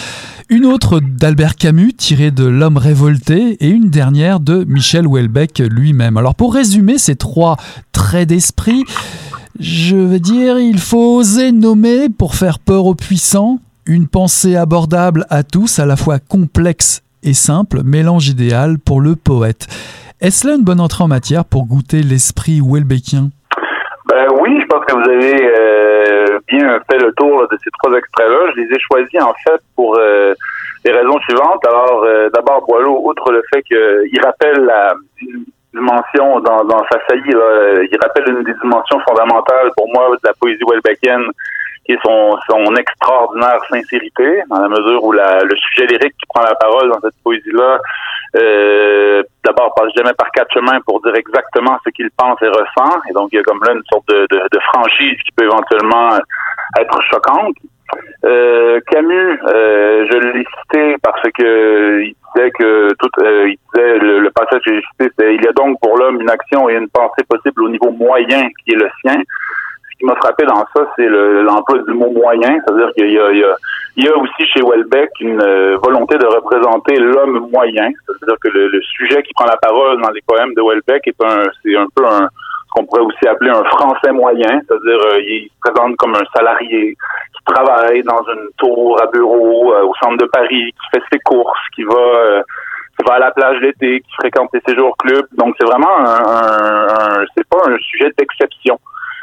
Une autre d'Albert Camus, tirée de L'homme révolté, et une dernière de Michel Houellebecq lui-même. Alors, pour résumer ces trois traits d'esprit, je veux dire, il faut oser nommer pour faire peur aux puissants, une pensée abordable à tous, à la fois complexe et simple, mélange idéal pour le poète. Est-ce là une bonne entrée en matière pour goûter l'esprit Welbeckien? Ben oui, je pense que vous avez euh, bien fait le tour de ces trois extraits-là. Je les ai choisis en fait pour euh, les raisons suivantes. Alors, euh, d'abord, Boileau, outre le fait qu'il rappelle la dimension dans, dans sa saillie, il rappelle une des dimensions fondamentales pour moi de la poésie Welbeckienne qui est son, son extraordinaire sincérité, dans la mesure où la, le sujet lyrique qui prend la parole dans cette poésie-là, euh, d'abord passe jamais par quatre chemins pour dire exactement ce qu'il pense et ressent, et donc il y a comme là une sorte de, de, de franchise qui peut éventuellement être choquante. Euh, Camus, euh, je l'ai cité parce que il disait que tout, euh, il disait le, le passage que j'ai cité, c'est il y a donc pour l'homme une action et une pensée possible au niveau moyen qui est le sien qui m'a frappé dans ça, c'est l'emploi du mot moyen. C'est-à-dire qu'il y y, y a aussi chez Welbeck une euh, volonté de représenter l'homme moyen. C'est-à-dire que le, sujet qui prend la parole dans les poèmes de Welbeck est un, c'est un peu un, ce qu'on pourrait aussi appeler un français moyen. C'est-à-dire, euh, il se présente comme un salarié qui travaille dans une tour à bureau euh, au centre de Paris, qui fait ses courses, qui va qui va à la plage l'été, qui fréquente les séjours clubs. Donc c'est vraiment un, un c'est pas un sujet d'exception.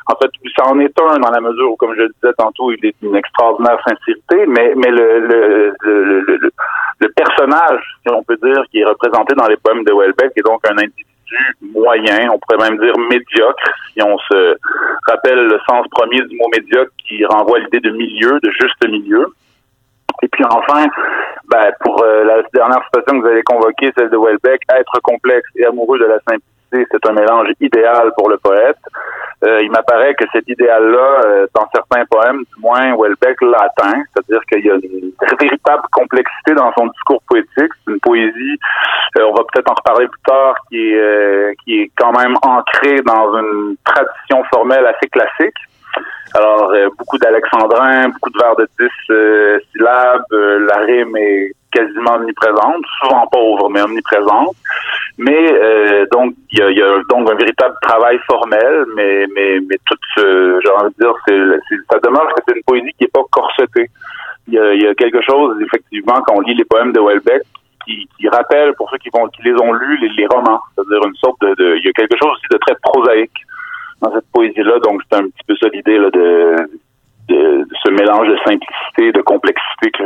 En fait, ça en est un dans la mesure où, comme je le disais tantôt, il est d'une extraordinaire sincérité, mais, mais le, le, le, le, le personnage, si on peut dire, qui est représenté dans les poèmes de Welbeck est donc un individu moyen, on pourrait même dire médiocre, si on se rappelle le sens premier du mot médiocre qui renvoie à l'idée de milieu, de juste milieu. Et puis enfin, ben, pour euh, la dernière citation que vous avez convoquée, celle de Welbeck, être complexe et amoureux de la simplicité c'est un mélange idéal pour le poète. Euh, il m'apparaît que cet idéal-là, euh, dans certains poèmes, du moins, Welbeck l'a atteint, c'est-à-dire qu'il y a une véritable complexité dans son discours poétique. C'est une poésie, euh, on va peut-être en reparler plus tard, qui est, qui est quand même ancrée dans une tradition formelle assez classique. Alors, beaucoup d'alexandrins, beaucoup de vers de dix syllabes, la rime est quasiment omniprésente, souvent pauvre, mais omniprésente. Mais euh, donc il y a, donc un véritable travail formel, mais mais mais tout ce, j'ai envie de dire, c'est, ça demeure que c'est une poésie qui est pas corsetée. Il y a, y a quelque chose effectivement quand on lit les poèmes de Welbeck qui, qui rappelle pour ceux qui vont qui les ont lus les, romans, c'est-à-dire une sorte de, de, il y a quelque chose aussi de très prosaïque dans cette poésie-là. Donc c'est un petit peu ça l'idée de, de, de ce mélange de simplicité, de complexité que,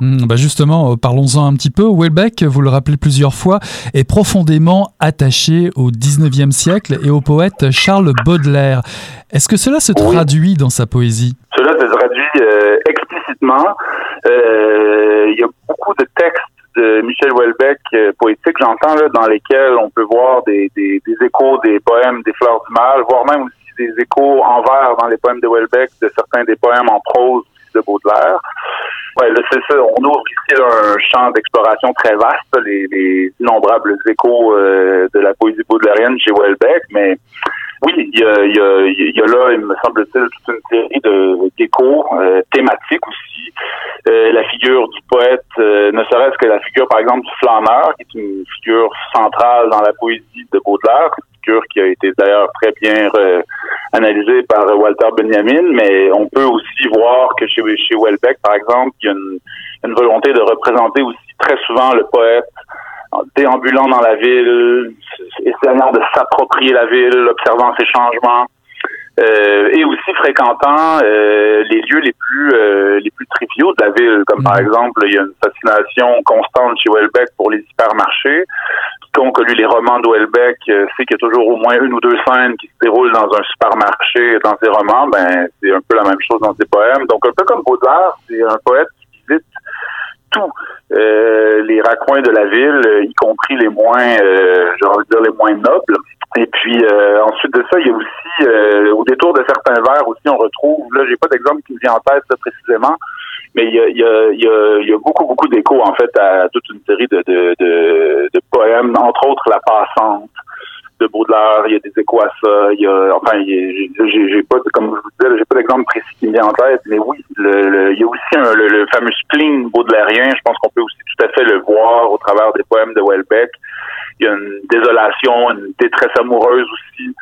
bah justement, euh, parlons-en un petit peu. Welbeck, vous le rappelez plusieurs fois, est profondément attaché au 19e siècle et au poète Charles Baudelaire. Est-ce que cela se traduit dans sa poésie? Cela se traduit euh, explicitement. Euh, il y a beaucoup de textes de Michel Houellebecq euh, poétiques, j'entends dans lesquels on peut voir des, des, des, échos des poèmes des Fleurs du Mal, voire même aussi des échos en vers dans les poèmes de Houellebecq, de certains des poèmes en prose de Baudelaire. Ouais, c'est ça. On ouvre ici un champ d'exploration très vaste, les, les innombrables échos euh, de la poésie baudelairienne chez Welbeck, mais oui, il y a là, il me semble-t-il, toute une série de d'échos euh, thématiques aussi. Euh, la figure du poète, ne serait-ce que la figure, par exemple, du flâneur, qui est une figure centrale dans la poésie de Baudelaire, qui a été d'ailleurs très bien euh, analysée par Walter Benjamin, mais on peut aussi voir que chez, chez Welbeck, par exemple, il y a une, une volonté de représenter aussi très souvent le poète déambulant dans la ville, essayant de s'approprier la ville, observant ses changements, euh, et aussi fréquentant euh, les lieux les plus euh, les plus triviaux de la ville, comme par mhm. exemple, il y a une fascination constante chez Welbeck pour les hypermarchés. Quiconque a lu les romans de Welbeck sait qu'il y a toujours au moins une ou deux scènes qui se déroulent dans un supermarché dans ses romans. Ben, c'est un peu la même chose dans ses poèmes. Donc, un peu comme Baudelaire, c'est un poète tous les raccoins de la ville, y compris les moins, euh, de dire les moins nobles. Et puis euh, ensuite de ça, il y a aussi euh, au détour de certains vers aussi, on retrouve, là j'ai pas d'exemple qui me vient en tête précisément, mais il y a, y a, y a, beaucoup, beaucoup d'échos en fait à toute une série de, de, de, de poèmes sous-jacentes de Baudelaire, il y a des échos il y a, enfin, j'ai pas, comme je vous disais, j'ai pas d'exemple précis qui me vient en tête, mais oui, le, il y a aussi le, fameux spleen baudelairien, je pense qu'on peut aussi tout à fait le voir au travers des poèmes de Welbeck. Il y a une désolation, une détresse amoureuse aussi,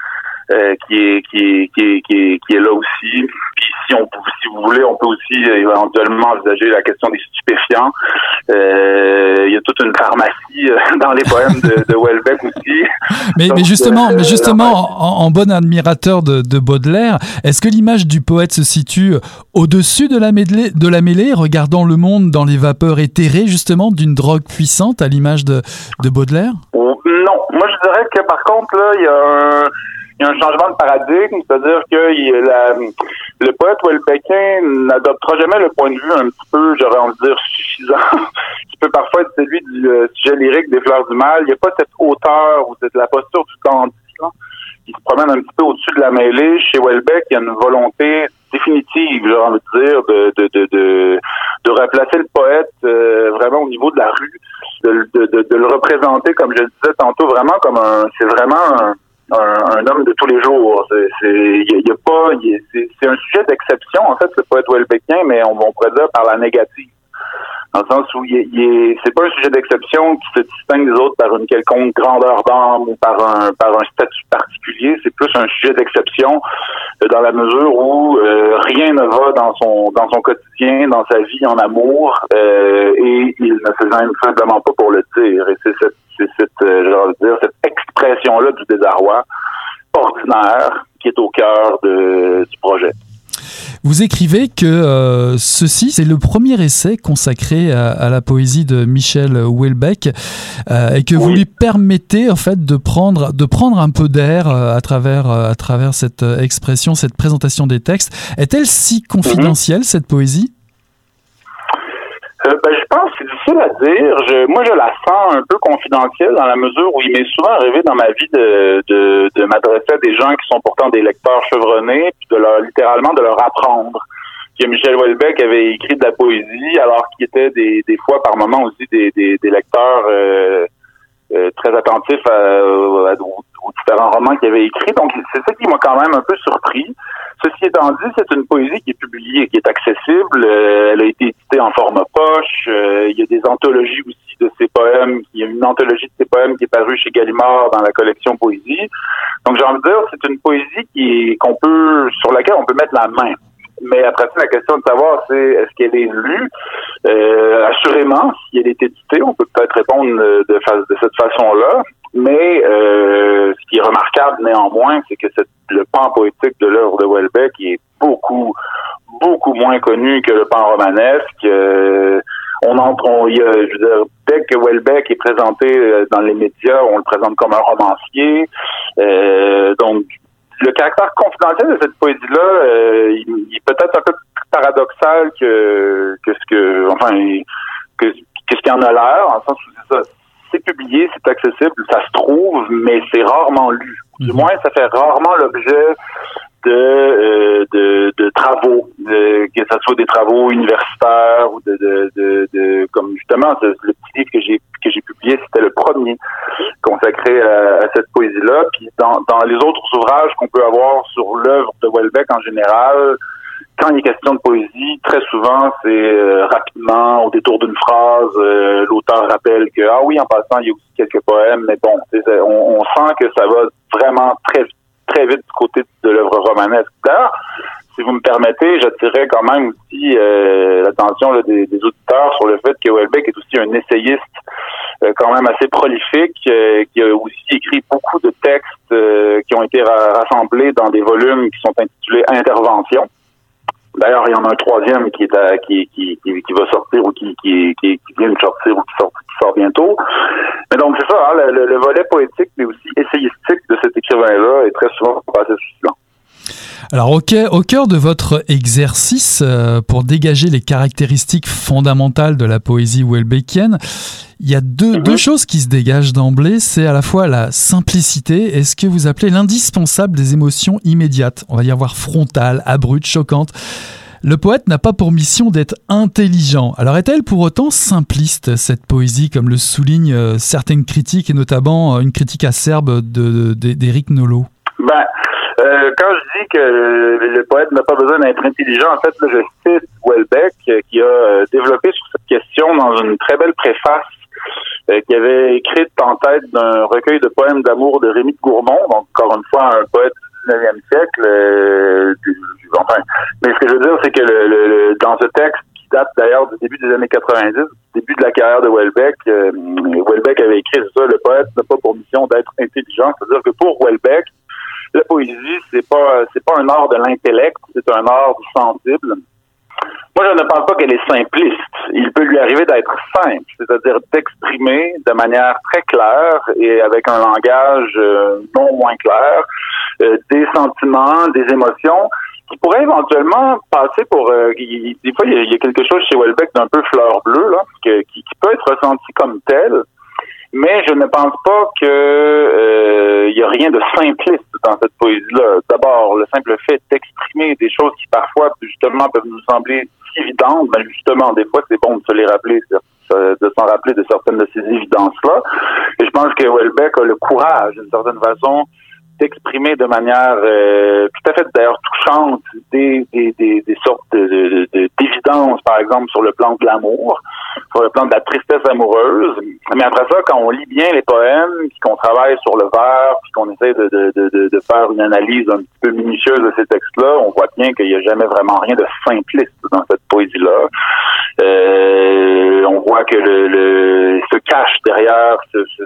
euh, qui, est, qui, est, qui, est, qui, est, qui est là aussi. Puis si on si vous voulez, on peut aussi éventuellement envisager la question des stupéfiants. Euh, il y a toute une pharmacie euh, dans les poèmes de, de Welbeck aussi. Mais, mais justement, mais justement, en, bon admirateur de, de Baudelaire, est-ce que l'image du poète se situe au-dessus de la mêlée, de la mêlée, regardant le monde dans les vapeurs éthérées justement d'une drogue puissante à l'image de, de Baudelaire? Non, moi je dirais que par contre là, il y a un il y a un changement de paradigme, c'est-à-dire que le poète Welbeckien n'adoptera jamais le point de vue un petit peu, j'aurais envie de dire, suffisant, qui peut parfois être celui du euh, sujet lyrique des Fleurs du Mal. Il n'y a pas cette hauteur ou cette la posture du candidat qui se promène un petit peu au-dessus de la mêlée. Chez Welbeck, il y a une volonté définitive, j'ai envie de dire, de, de, de, de, de replacer le poète euh, vraiment au niveau de la rue, de, de, de, le représenter, comme je le disais tantôt, vraiment comme un, c'est vraiment un, un, homme de tous les jours. C'est, y, a, pas, c'est, un sujet d'exception en fait, le poète Welbeckien, mais on, on pourrait dire par la négative dans le sens où c'est pas un sujet d'exception qui se distingue des autres par une quelconque grandeur d'âme ou par un par un statut particulier. C'est plus un sujet d'exception euh, dans la mesure où euh, rien ne va dans son dans son quotidien, dans sa vie en amour, euh, et il ne se gêne simplement pas pour le dire. Et c'est cette c'est cette, dire, cette expression-là du désarroi ordinaire qui est au cœur de, du projet. Vous écrivez que euh, ceci, c'est le premier essai consacré à, la poésie de Michel Houellebecq euh, et que vous lui permettez en fait de prendre, de prendre un peu d'air euh, à travers, à travers cette expression, cette présentation des textes. Est-elle si confidentielle, cette poésie? Euh, ben, je pense que c'est difficile à dire. Je, moi, je la sens un peu confidentielle dans la mesure où il m'est souvent arrivé dans ma vie de, de, de m'adresser à des gens qui sont pourtant des lecteurs chevronnés, puis de leur littéralement de leur apprendre. Que Michel Houellebecq avait écrit de la poésie, alors qu'il était des, des fois par moments aussi des, des, des lecteurs euh, euh, très attentifs à, aux, différents romans qu'il avait écrits. Donc, c'est ça qui m'a quand même un peu surpris. Ceci étant dit, c'est une poésie qui est publiée, qui est accessible. Euh, elle a été éditée en format poche. Euh, il y a des anthologies aussi de ses poèmes. Il y a une anthologie de ses poèmes qui est parue chez Gallimard dans la collection Poésie. Donc, j'ai envie de dire, c'est une poésie qui qu'on peut, sur laquelle on peut mettre la main. Mais après la question de savoir, c'est est-ce qu'elle est lue? Euh, assurément, si elle est éditée, on peut peut-être répondre de, de cette façon-là. Mais euh, ce qui est remarquable néanmoins, c'est que le pan poétique de l'œuvre de Welbeck est beaucoup, beaucoup moins connu que le pan romanesque. Euh, on entre, on, y a, je veux dire, dès que Welbeck est présenté euh, dans les médias, on le présente comme un romancier. Euh, donc, le caractère confidentiel de cette poésie-là, il, est peut-être un peu plus paradoxal que, que ce que, enfin, que, que ce qui en a l'air, en sens où c'est ça c'est publié, c'est accessible, ça se trouve, mais c'est rarement lu. Du mhm. moins, ça fait rarement l'objet de, euh, de, travaux, que ce soit des travaux universitaires ou de, comme justement le petit livre que j'ai que j'ai publié, c'était le premier consacré à, cette poésie-là. Puis dans, dans les autres ouvrages qu'on peut avoir sur l'œuvre de Welbeck en général, quand il est question de poésie, très souvent, c'est euh, rapidement, au détour d'une phrase, euh, l'auteur rappelle que, ah oui, en passant, il y a aussi quelques poèmes, mais bon, on, on, sent que ça va vraiment très, très vite du côté de l'œuvre romanesque. D'ailleurs, si vous me permettez, j'attirerais quand même aussi euh, l'attention des, des, auditeurs sur le fait que Welbeck est aussi un essayiste quand même assez prolifique, qui a aussi écrit beaucoup de textes qui ont été rassemblés dans des volumes qui sont intitulés Interventions. D'ailleurs, il y en a un troisième qui est à, qui, qui, qui, va sortir ou qui, qui, qui, vient de sortir ou qui sort, qui sort bientôt. Mais donc c'est ça, hein, le, le, volet poétique mais aussi essayistique de cet écrivain-là est très souvent pas assez suffisant. Alors au cœur, de votre exercice euh, pour dégager les caractéristiques fondamentales de la poésie welbeckienne, il y a deux, deux, choses qui se dégagent d'emblée. C'est à la fois la simplicité et ce que vous appelez l'indispensable des émotions immédiates. On va y avoir frontales, abruptes, choquantes. Le poète n'a pas pour mission d'être intelligent. Alors est-elle pour autant simpliste, cette poésie, comme le soulignent euh, certaines critiques, et notamment euh, une critique acerbe d'Éric Nolot ben, euh, quand je dis que le poète n'a pas besoin d'être intelligent, en fait, je cite Welbeck qui a développé sur cette question dans une très belle préface qui avait écrite en tête d'un recueil de poèmes d'amour de Rémy de Gourmont, donc encore une fois un poète 19e siècle. Euh, enfin, mais ce que je veux dire, c'est que le, dans ce texte, qui date d'ailleurs du début des années 90, du début de la carrière de Welbeck, euh, Welbeck avait écrit ça, le poète n'a pas pour mission d'être intelligent. C'est-à-dire que pour Welbeck, la poésie, c'est pas c'est pas un art de l'intellect, c'est un art du sensible. Moi, je ne pense pas qu'elle est simpliste. Il peut lui arriver d'être simple, c'est-à-dire d'exprimer de manière très claire et avec un langage euh, non moins clair euh, des sentiments, des émotions qui pourraient éventuellement passer pour... Euh, des fois, il y, a, quelque chose chez Welbeck d'un peu fleur bleue, là, qui, qui, peut être ressenti comme tel, mais je ne pense pas que euh, il y a rien de simpliste dans cette poésie-là. D'abord, le simple fait d'exprimer des choses qui parfois justement peuvent nous sembler évidentes, ben justement, des fois c'est bon de se les rappeler, de s'en rappeler de certaines de ces évidences-là. Et je pense que Welbeck a le courage, d'une certaine façon, d'exprimer de manière euh, tout à fait d'ailleurs touchante des, des, des, des sortes de, d'évidence, par exemple, sur le plan de l'amour, sur le plan de la tristesse amoureuse. Mais après ça, quand on lit bien les poèmes, puis qu'on travaille sur le vers, puis qu'on essaie de, de, de, de, faire une analyse un petit peu minutieuse de ces textes-là, on voit bien qu'il n'y a jamais vraiment rien de simpliste dans cette poésie-là. Euh, on voit que le, le se cache derrière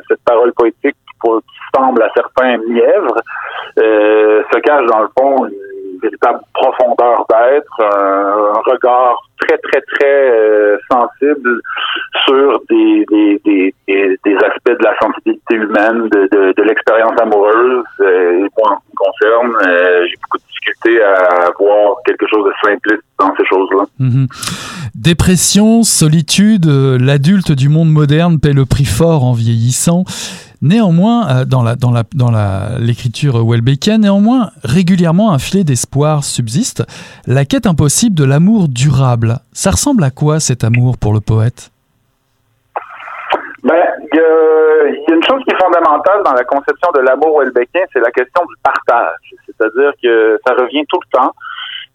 cette parole poétique qui semble à certains mièvres, euh, se cache dans le fond une véritable profondeur d'être, un, regard très, très, très euh, sensible sur des, des, des, des, aspects de la sensibilité humaine, de, de, de l'expérience amoureuse. Euh, et moi, en ce qui me concerne, euh, j'ai beaucoup de difficulté à voir quelque chose de simpliste dans ces choses-là. Mhm. Dépression, solitude, l'adulte du monde moderne paie le prix fort en vieillissant. Néanmoins, euh, dans l'écriture Welbeckienne, néanmoins régulièrement un filet d'espoir subsiste, la quête impossible de l'amour durable. Ça ressemble à quoi cet amour pour le poète? Ben, il y, a une chose qui est fondamentale dans la conception de l'amour Welbeckien, c'est la question du partage. C'est-à-dire que ça revient tout le temps.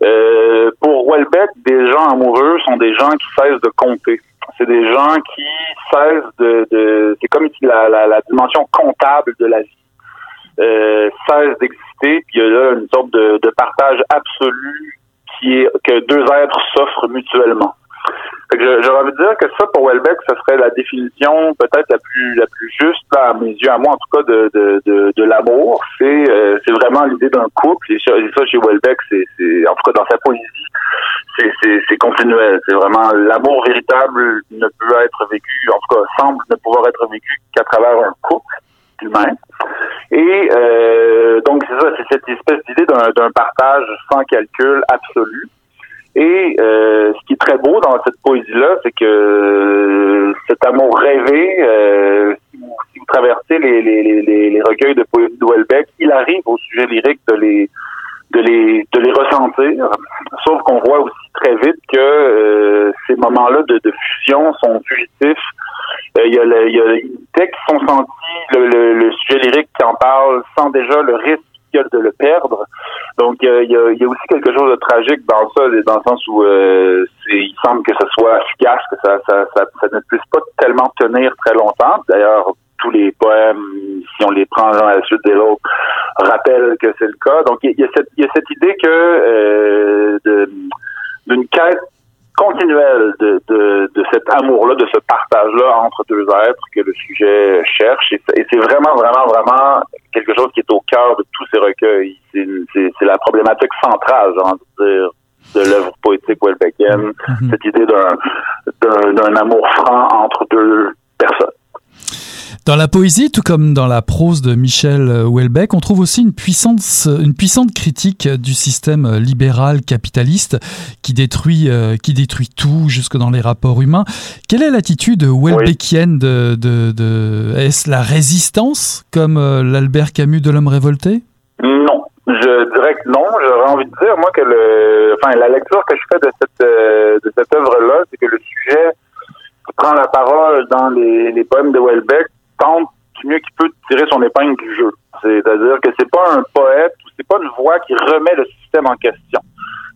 Euh, pour Welbeck, des gens amoureux sont des gens qui cessent de compter c'est des gens qui cessent de, de c'est comme la, la, dimension comptable de la vie euh, cesse d'exister, puis il y a là une sorte de, de partage absolu qui est que deux êtres s'offrent mutuellement. J'aurais envie de dire que ça, pour Welbeck, ce serait la définition peut-être la plus la plus juste, à mes yeux, à moi en tout cas, de, de, de, de l'amour. C'est euh, c'est vraiment l'idée d'un couple. Et ça, chez Welbeck, c'est en tout cas dans sa poésie, c'est continuel. C'est vraiment l'amour véritable ne peut être vécu, en tout cas, semble ne pouvoir être vécu qu'à travers un couple humain. Et euh, donc c'est ça, c'est cette espèce d'idée d'un partage sans calcul absolu. Et euh, ce qui est très beau dans cette poésie-là, c'est que euh, cet amour rêvé, si, vous, si, vous, traversez les, les, recueils de poésie de Welbeck, il arrive au sujet lyrique de les de les de les ressentir. Sauf qu'on voit aussi très vite que euh, ces moments-là de, de, fusion sont fugitifs. Il y, a le, il y a les textes qui sont sentis, le, le, le sujet lyrique qui en parle, sans déjà le risque de le perdre. Donc, il y, a, y, a, aussi quelque chose de tragique dans ça, dans le sens où euh, il semble que ce soit efficace, que ça, ça, ça, ça, ne puisse pas tellement tenir très longtemps. D'ailleurs, tous les poèmes, si on les prend l'un à la suite des autres, rappellent que c'est le cas. Donc, il y, a cette, y a cette idée que euh, d'une quête continuelle de, de, de cet amour-là, de ce partage-là entre deux êtres que le sujet cherche. Et c'est vraiment, vraiment, vraiment quelque chose qui est au cœur de tous ces recueils. C'est la problématique centrale, j'ai envie de dire, de l'œuvre poétique welbeckienne, mm-hmm. cette idée d'un amour franc entre deux personnes. Dans la poésie, tout comme dans la prose de Michel Houellebecq, on trouve aussi une puissante, une puissante critique du système libéral capitaliste qui détruit, euh, qui détruit tout, jusque dans les rapports humains. Quelle est l'attitude Houellebecqienne de, de, de est-ce la résistance, comme euh, l'Albert Camus de l'homme révolté? Non, je dirais non. J'aurais envie de dire, moi, que le, enfin, la lecture que je fais de cette, euh, de cette œuvre-là, c'est que le sujet qui prend la parole dans les, les poèmes de Welbeck tente du mieux qu'il peut tirer son épingle du jeu. C'est-à-dire que c'est pas un poète ou c'est pas une voix qui remet le système en question.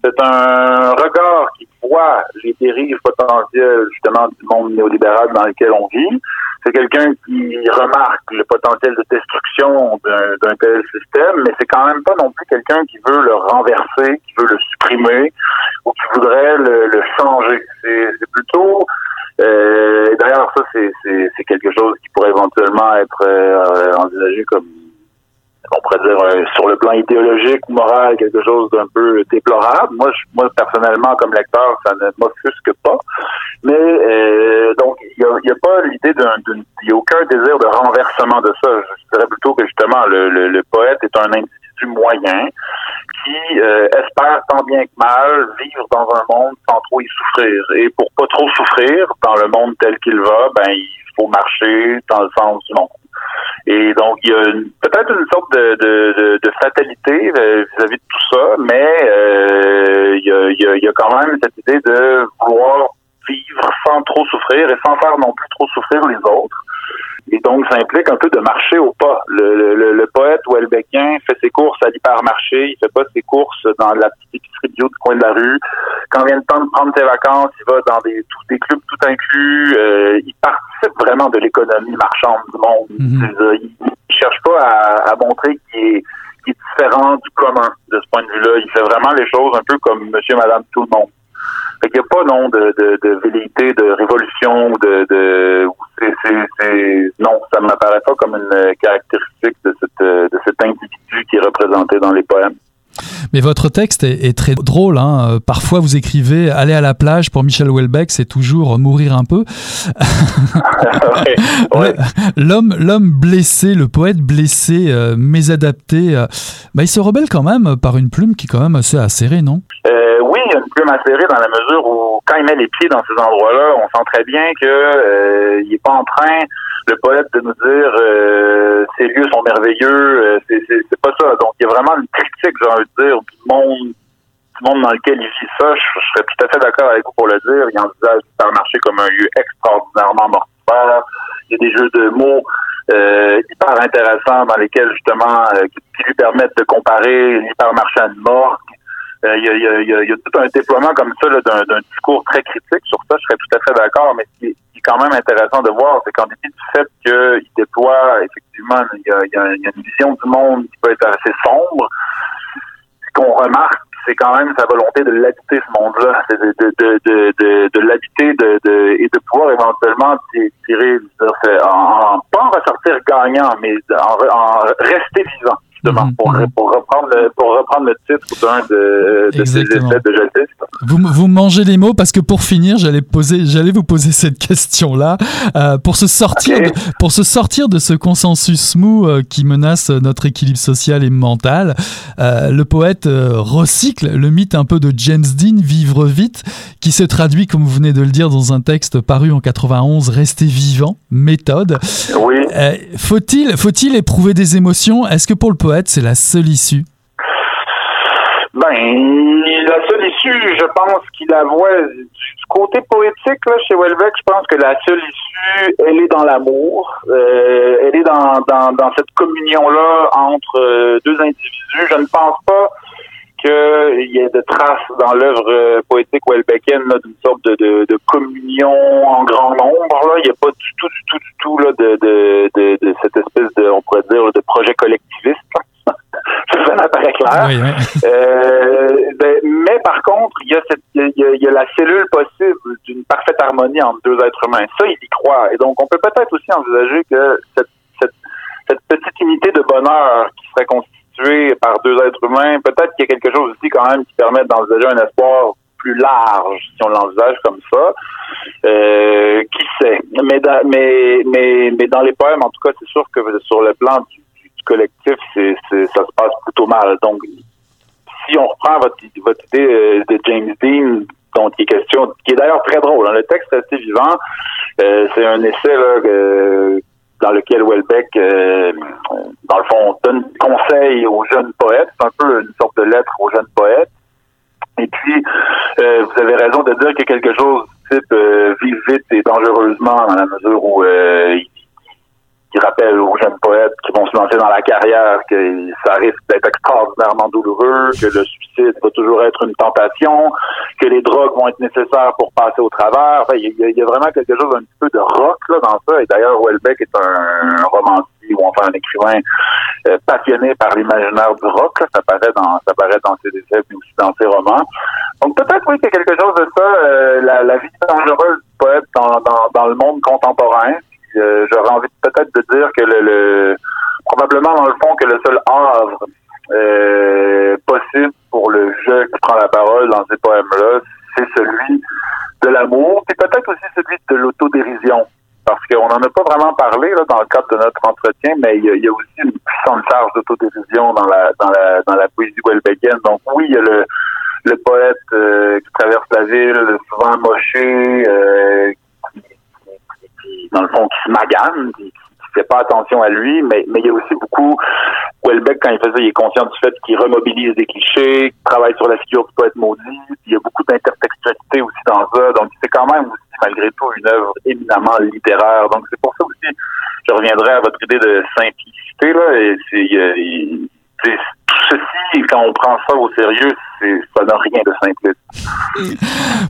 C'est un regard qui voit les dérives potentielles justement du monde néolibéral dans lequel on vit. C'est quelqu'un qui remarque le potentiel de destruction d'un tel système, mais c'est quand même pas non plus quelqu'un qui veut le renverser, qui veut le supprimer ou qui voudrait le changer. C'est plutôt euh, D'ailleurs, ça, c'est quelque chose qui pourrait éventuellement être euh, envisagé comme on pourrait dire euh, sur le plan idéologique ou moral quelque chose d'un peu déplorable. Moi, je, moi personnellement, comme lecteur, ça ne m'offusque pas. Mais euh, donc, il n'y a, a, pas l'idée d'un, il n'y a aucun désir de renversement de ça. Je dirais plutôt que justement, le, le, le poète est un individu moyen qui euh, espère tant bien que mal vivre dans un monde sans trop y souffrir. Et pour pas trop souffrir dans le monde tel qu'il va, ben il faut marcher dans le sens du monde. Et donc, il y a peut-être une sorte de, de, de, fatalité euh, vis-à-vis de tout ça, mais euh, y a, y a, il y a quand même cette idée de vouloir vivre sans trop souffrir et sans faire non plus trop souffrir les autres. Et donc, ça implique un peu de marcher au pas. Le, le, le poète Welbeckien fait ses courses à l'hypermarché, il fait pas ses courses dans la petite épicerie bio du coin de la rue. Quand vient le temps de prendre ses vacances, il va dans des, tous des clubs tout inclus. Euh, il participe vraiment de l'économie marchande du monde. Mhm. Il, cherche pas à, à montrer qu'il est, est différent du commun de ce point de vue-là. Il fait vraiment les choses un peu comme monsieur, madame, tout le monde. Qu'il n'y a pas non de, de, de velléité, de révolution, de, de c'est, non, ça ne m'apparaît pas comme une caractéristique de, cette, de cet individu qui est représenté dans les poèmes. Mais votre texte est, très drôle. Hein. Euh, parfois, vous écrivez Aller à la plage pour Michel Houellebecq, c'est toujours mourir un peu. L'homme, l'homme blessé, le poète blessé, euh, mésadapté, euh, bah, il se rebelle quand même par une plume qui est quand même assez acérée, non? Oui, dans la mesure où, quand il met les pieds dans ces endroits-là, on sent très bien qu'il n'est pas en train le poète de nous dire euh, ces lieux sont merveilleux, euh, c'est pas ça. Donc il y a vraiment une critique, j'ai envie de dire, du monde du monde dans lequel il vit ça. Je, serais tout à fait d'accord avec vous pour le dire. Il envisage le marché comme un lieu extraordinairement mortifère. Il y a des jeux de mots euh, hyper intéressants dans lesquels justement euh, qui, lui permettent de comparer l'hypermarché à une Euh, il y, a, y, a, y, a, tout un déploiement comme ça d'un discours très critique sur ça. Je serais tout à fait d'accord, mais ce qui, est quand même intéressant de voir, c'est qu'en dépit du fait qu'il déploie effectivement, il y, a, y, a, une vision du monde qui peut être assez sombre. Ce qu'on remarque, c'est quand même sa volonté de l'habiter ce monde-là, de, de, de, de, de l'habiter de, et de pouvoir éventuellement tirer, en, pas en ressortir gagnant, mais en, en rester vivant justement, mhm, pour, mhm. pour, reprendre le, pour reprendre le titre d'un de, de ces essais de justice. Vous, vous mangez les mots parce que pour finir, j'allais poser, j'allais vous poser cette question-là euh, pour se sortir, de, pour se sortir de ce consensus mou euh, qui menace notre équilibre social et mental. Euh, le poète recycle le mythe un peu de James Dean, vivre vite, qui se traduit, comme vous venez de le dire, dans un texte paru en 91, rester vivant, méthode. Oui. Faut-il, faut-il éprouver des émotions? Est-ce que pour le poète c'est la seule issue? Ben, la seule issue, je pense qu'il la voit du côté poétique là, chez Welbeck. Je pense que la seule issue, elle est dans l'amour. Euh, elle est dans, dans, cette communion-là entre euh, deux individus. Je ne pense pas qu'il y ait de traces dans l'œuvre euh, poétique Welbeckienne d'une sorte de, de, de, communion en grand nombre. Là. Il n'y a pas du tout, du tout, du tout là, de, de, de, cette espèce de, on pourrait dire, de projet collectiviste. ça m'apparaît clair. Euh, ben, mais par contre, il y, a cette, il, y a, il y a la cellule possible d'une parfaite harmonie entre deux êtres humains. Ça, il y croit. Et donc, on peut peut-être aussi envisager que cette, cette, cette petite unité de bonheur qui serait constituée par deux êtres humains, peut-être qu'il y a quelque chose aussi quand même qui permet d'envisager un espoir plus large, si on l'envisage comme ça. Euh, qui sait? Mais dans, mais, mais, mais dans les poèmes, en tout cas, c'est sûr que sur le plan du, collectif, ça se passe plutôt mal. Donc, si on reprend votre, votre idée euh, de James Dean, dont il est question, qui est d'ailleurs très drôle, hein, le texte est assez vivant, euh, c'est un essai là, dans lequel Welbeck, euh, dans le fond, donne conseil aux jeunes poètes. C'est un peu une sorte de lettre aux jeunes poètes. Et puis, euh, vous avez raison de dire que quelque chose type euh, vite, vite et dangereusement, dans la mesure où euh, il qui rappellent aux jeunes poètes qui vont se lancer dans la carrière que ça risque d'être extraordinairement douloureux, que le suicide va toujours être une tentation, que les drogues vont être nécessaires pour passer au travers. Enfin, il y, a vraiment quelque chose un petit peu de rock là, dans ça. Et d'ailleurs, Welbeck est un, romancier ou enfin un écrivain euh, passionné par l'imaginaire du rock. Ça paraît dans ça paraît dans ses essais mais aussi dans ses romans. Donc peut-être oui qu'il y a quelque chose de ça, euh, la, la, vie dangereuse du poète dans, dans, dans le monde contemporain. Euh, j'aurais envie peut-être de dire que le, probablement dans le fond que le seul havre euh, possible pour le jeu qui prend la parole dans ces poèmes-là, c'est celui de l'amour, et peut-être aussi celui de l'autodérision. Parce qu'on n'en a pas vraiment parlé là, dans le cadre de notre entretien, mais il y a, aussi une puissante charge d'autodérision dans la, dans la dans la poésie welbeckienne. Donc oui, il y a le, le poète euh, qui traverse la ville, souvent moché, euh, dans le fond, qui se magane, qui, qui fait pas attention à lui, mais, mais il y a aussi beaucoup, Welbeck, quand il ça, il est conscient du fait qu'il remobilise des clichés, qu'il travaille sur la figure du poète maudit, il y a beaucoup d'intertextualité aussi dans ça, donc c'est quand même aussi, malgré tout, une œuvre éminemment littéraire, donc c'est pour ça aussi, je reviendrai à votre idée de simplicité, là, et c'est, tout ceci, quand on prend ça au sérieux, ça n'a rien de simple.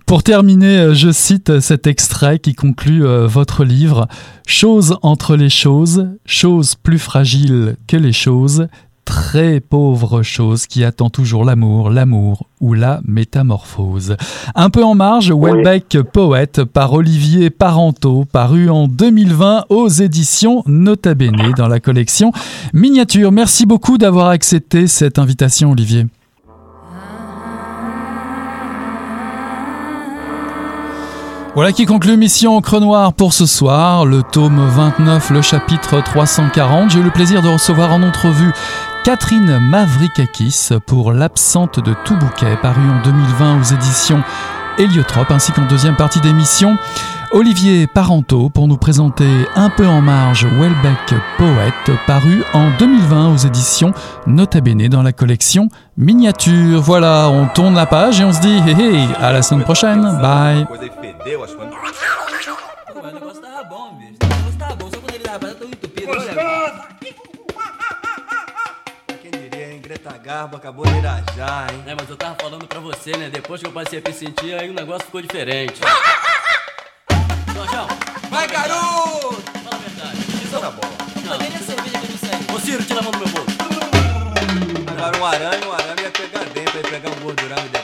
Pour terminer, euh, je cite cet extrait qui conclut euh, votre livre. Chose entre les choses, chose plus fragile que les choses, très pauvre chose qui attend toujours l'amour, l'amour ou la métamorphose. Un peu en marge, Welbeck Poète par Olivier Parenteau, paru en 2020 aux éditions Nota Bene dans la collection Miniature. Merci beaucoup d'avoir accepté cette invitation, Olivier. Voilà qui conclut Mission Crenoir pour ce soir, le tome 29, le chapitre 340. J'ai eu le plaisir de recevoir en entrevue Catherine Mavrikakis pour L'absente de tout bouquet, paru en 2020 aux éditions Héliotrope, ainsi qu'en deuxième partie d'émission, Olivier Parenteau pour nous présenter Un peu en marge Welbeck Poète, paru en 2020 aux éditions Nota Bene dans la collection Miniature. Voilà, on tourne la page et on se dit hé hé, à la semaine prochaine. Bye. Garbo acabou de irajar, hein? É, mas eu tava falando pra você, né? Depois que eu passei a me sentir, aí o negócio ficou diferente. Jorjão! Vai, garoto! Fala a verdade. Isso na bola. Não. Também nem cerveja que não sai. Ô, Ciro, tira a mão do meu bolso. Agora um arame, um arame ia pegar dentro, ia pegar um gordurame depois,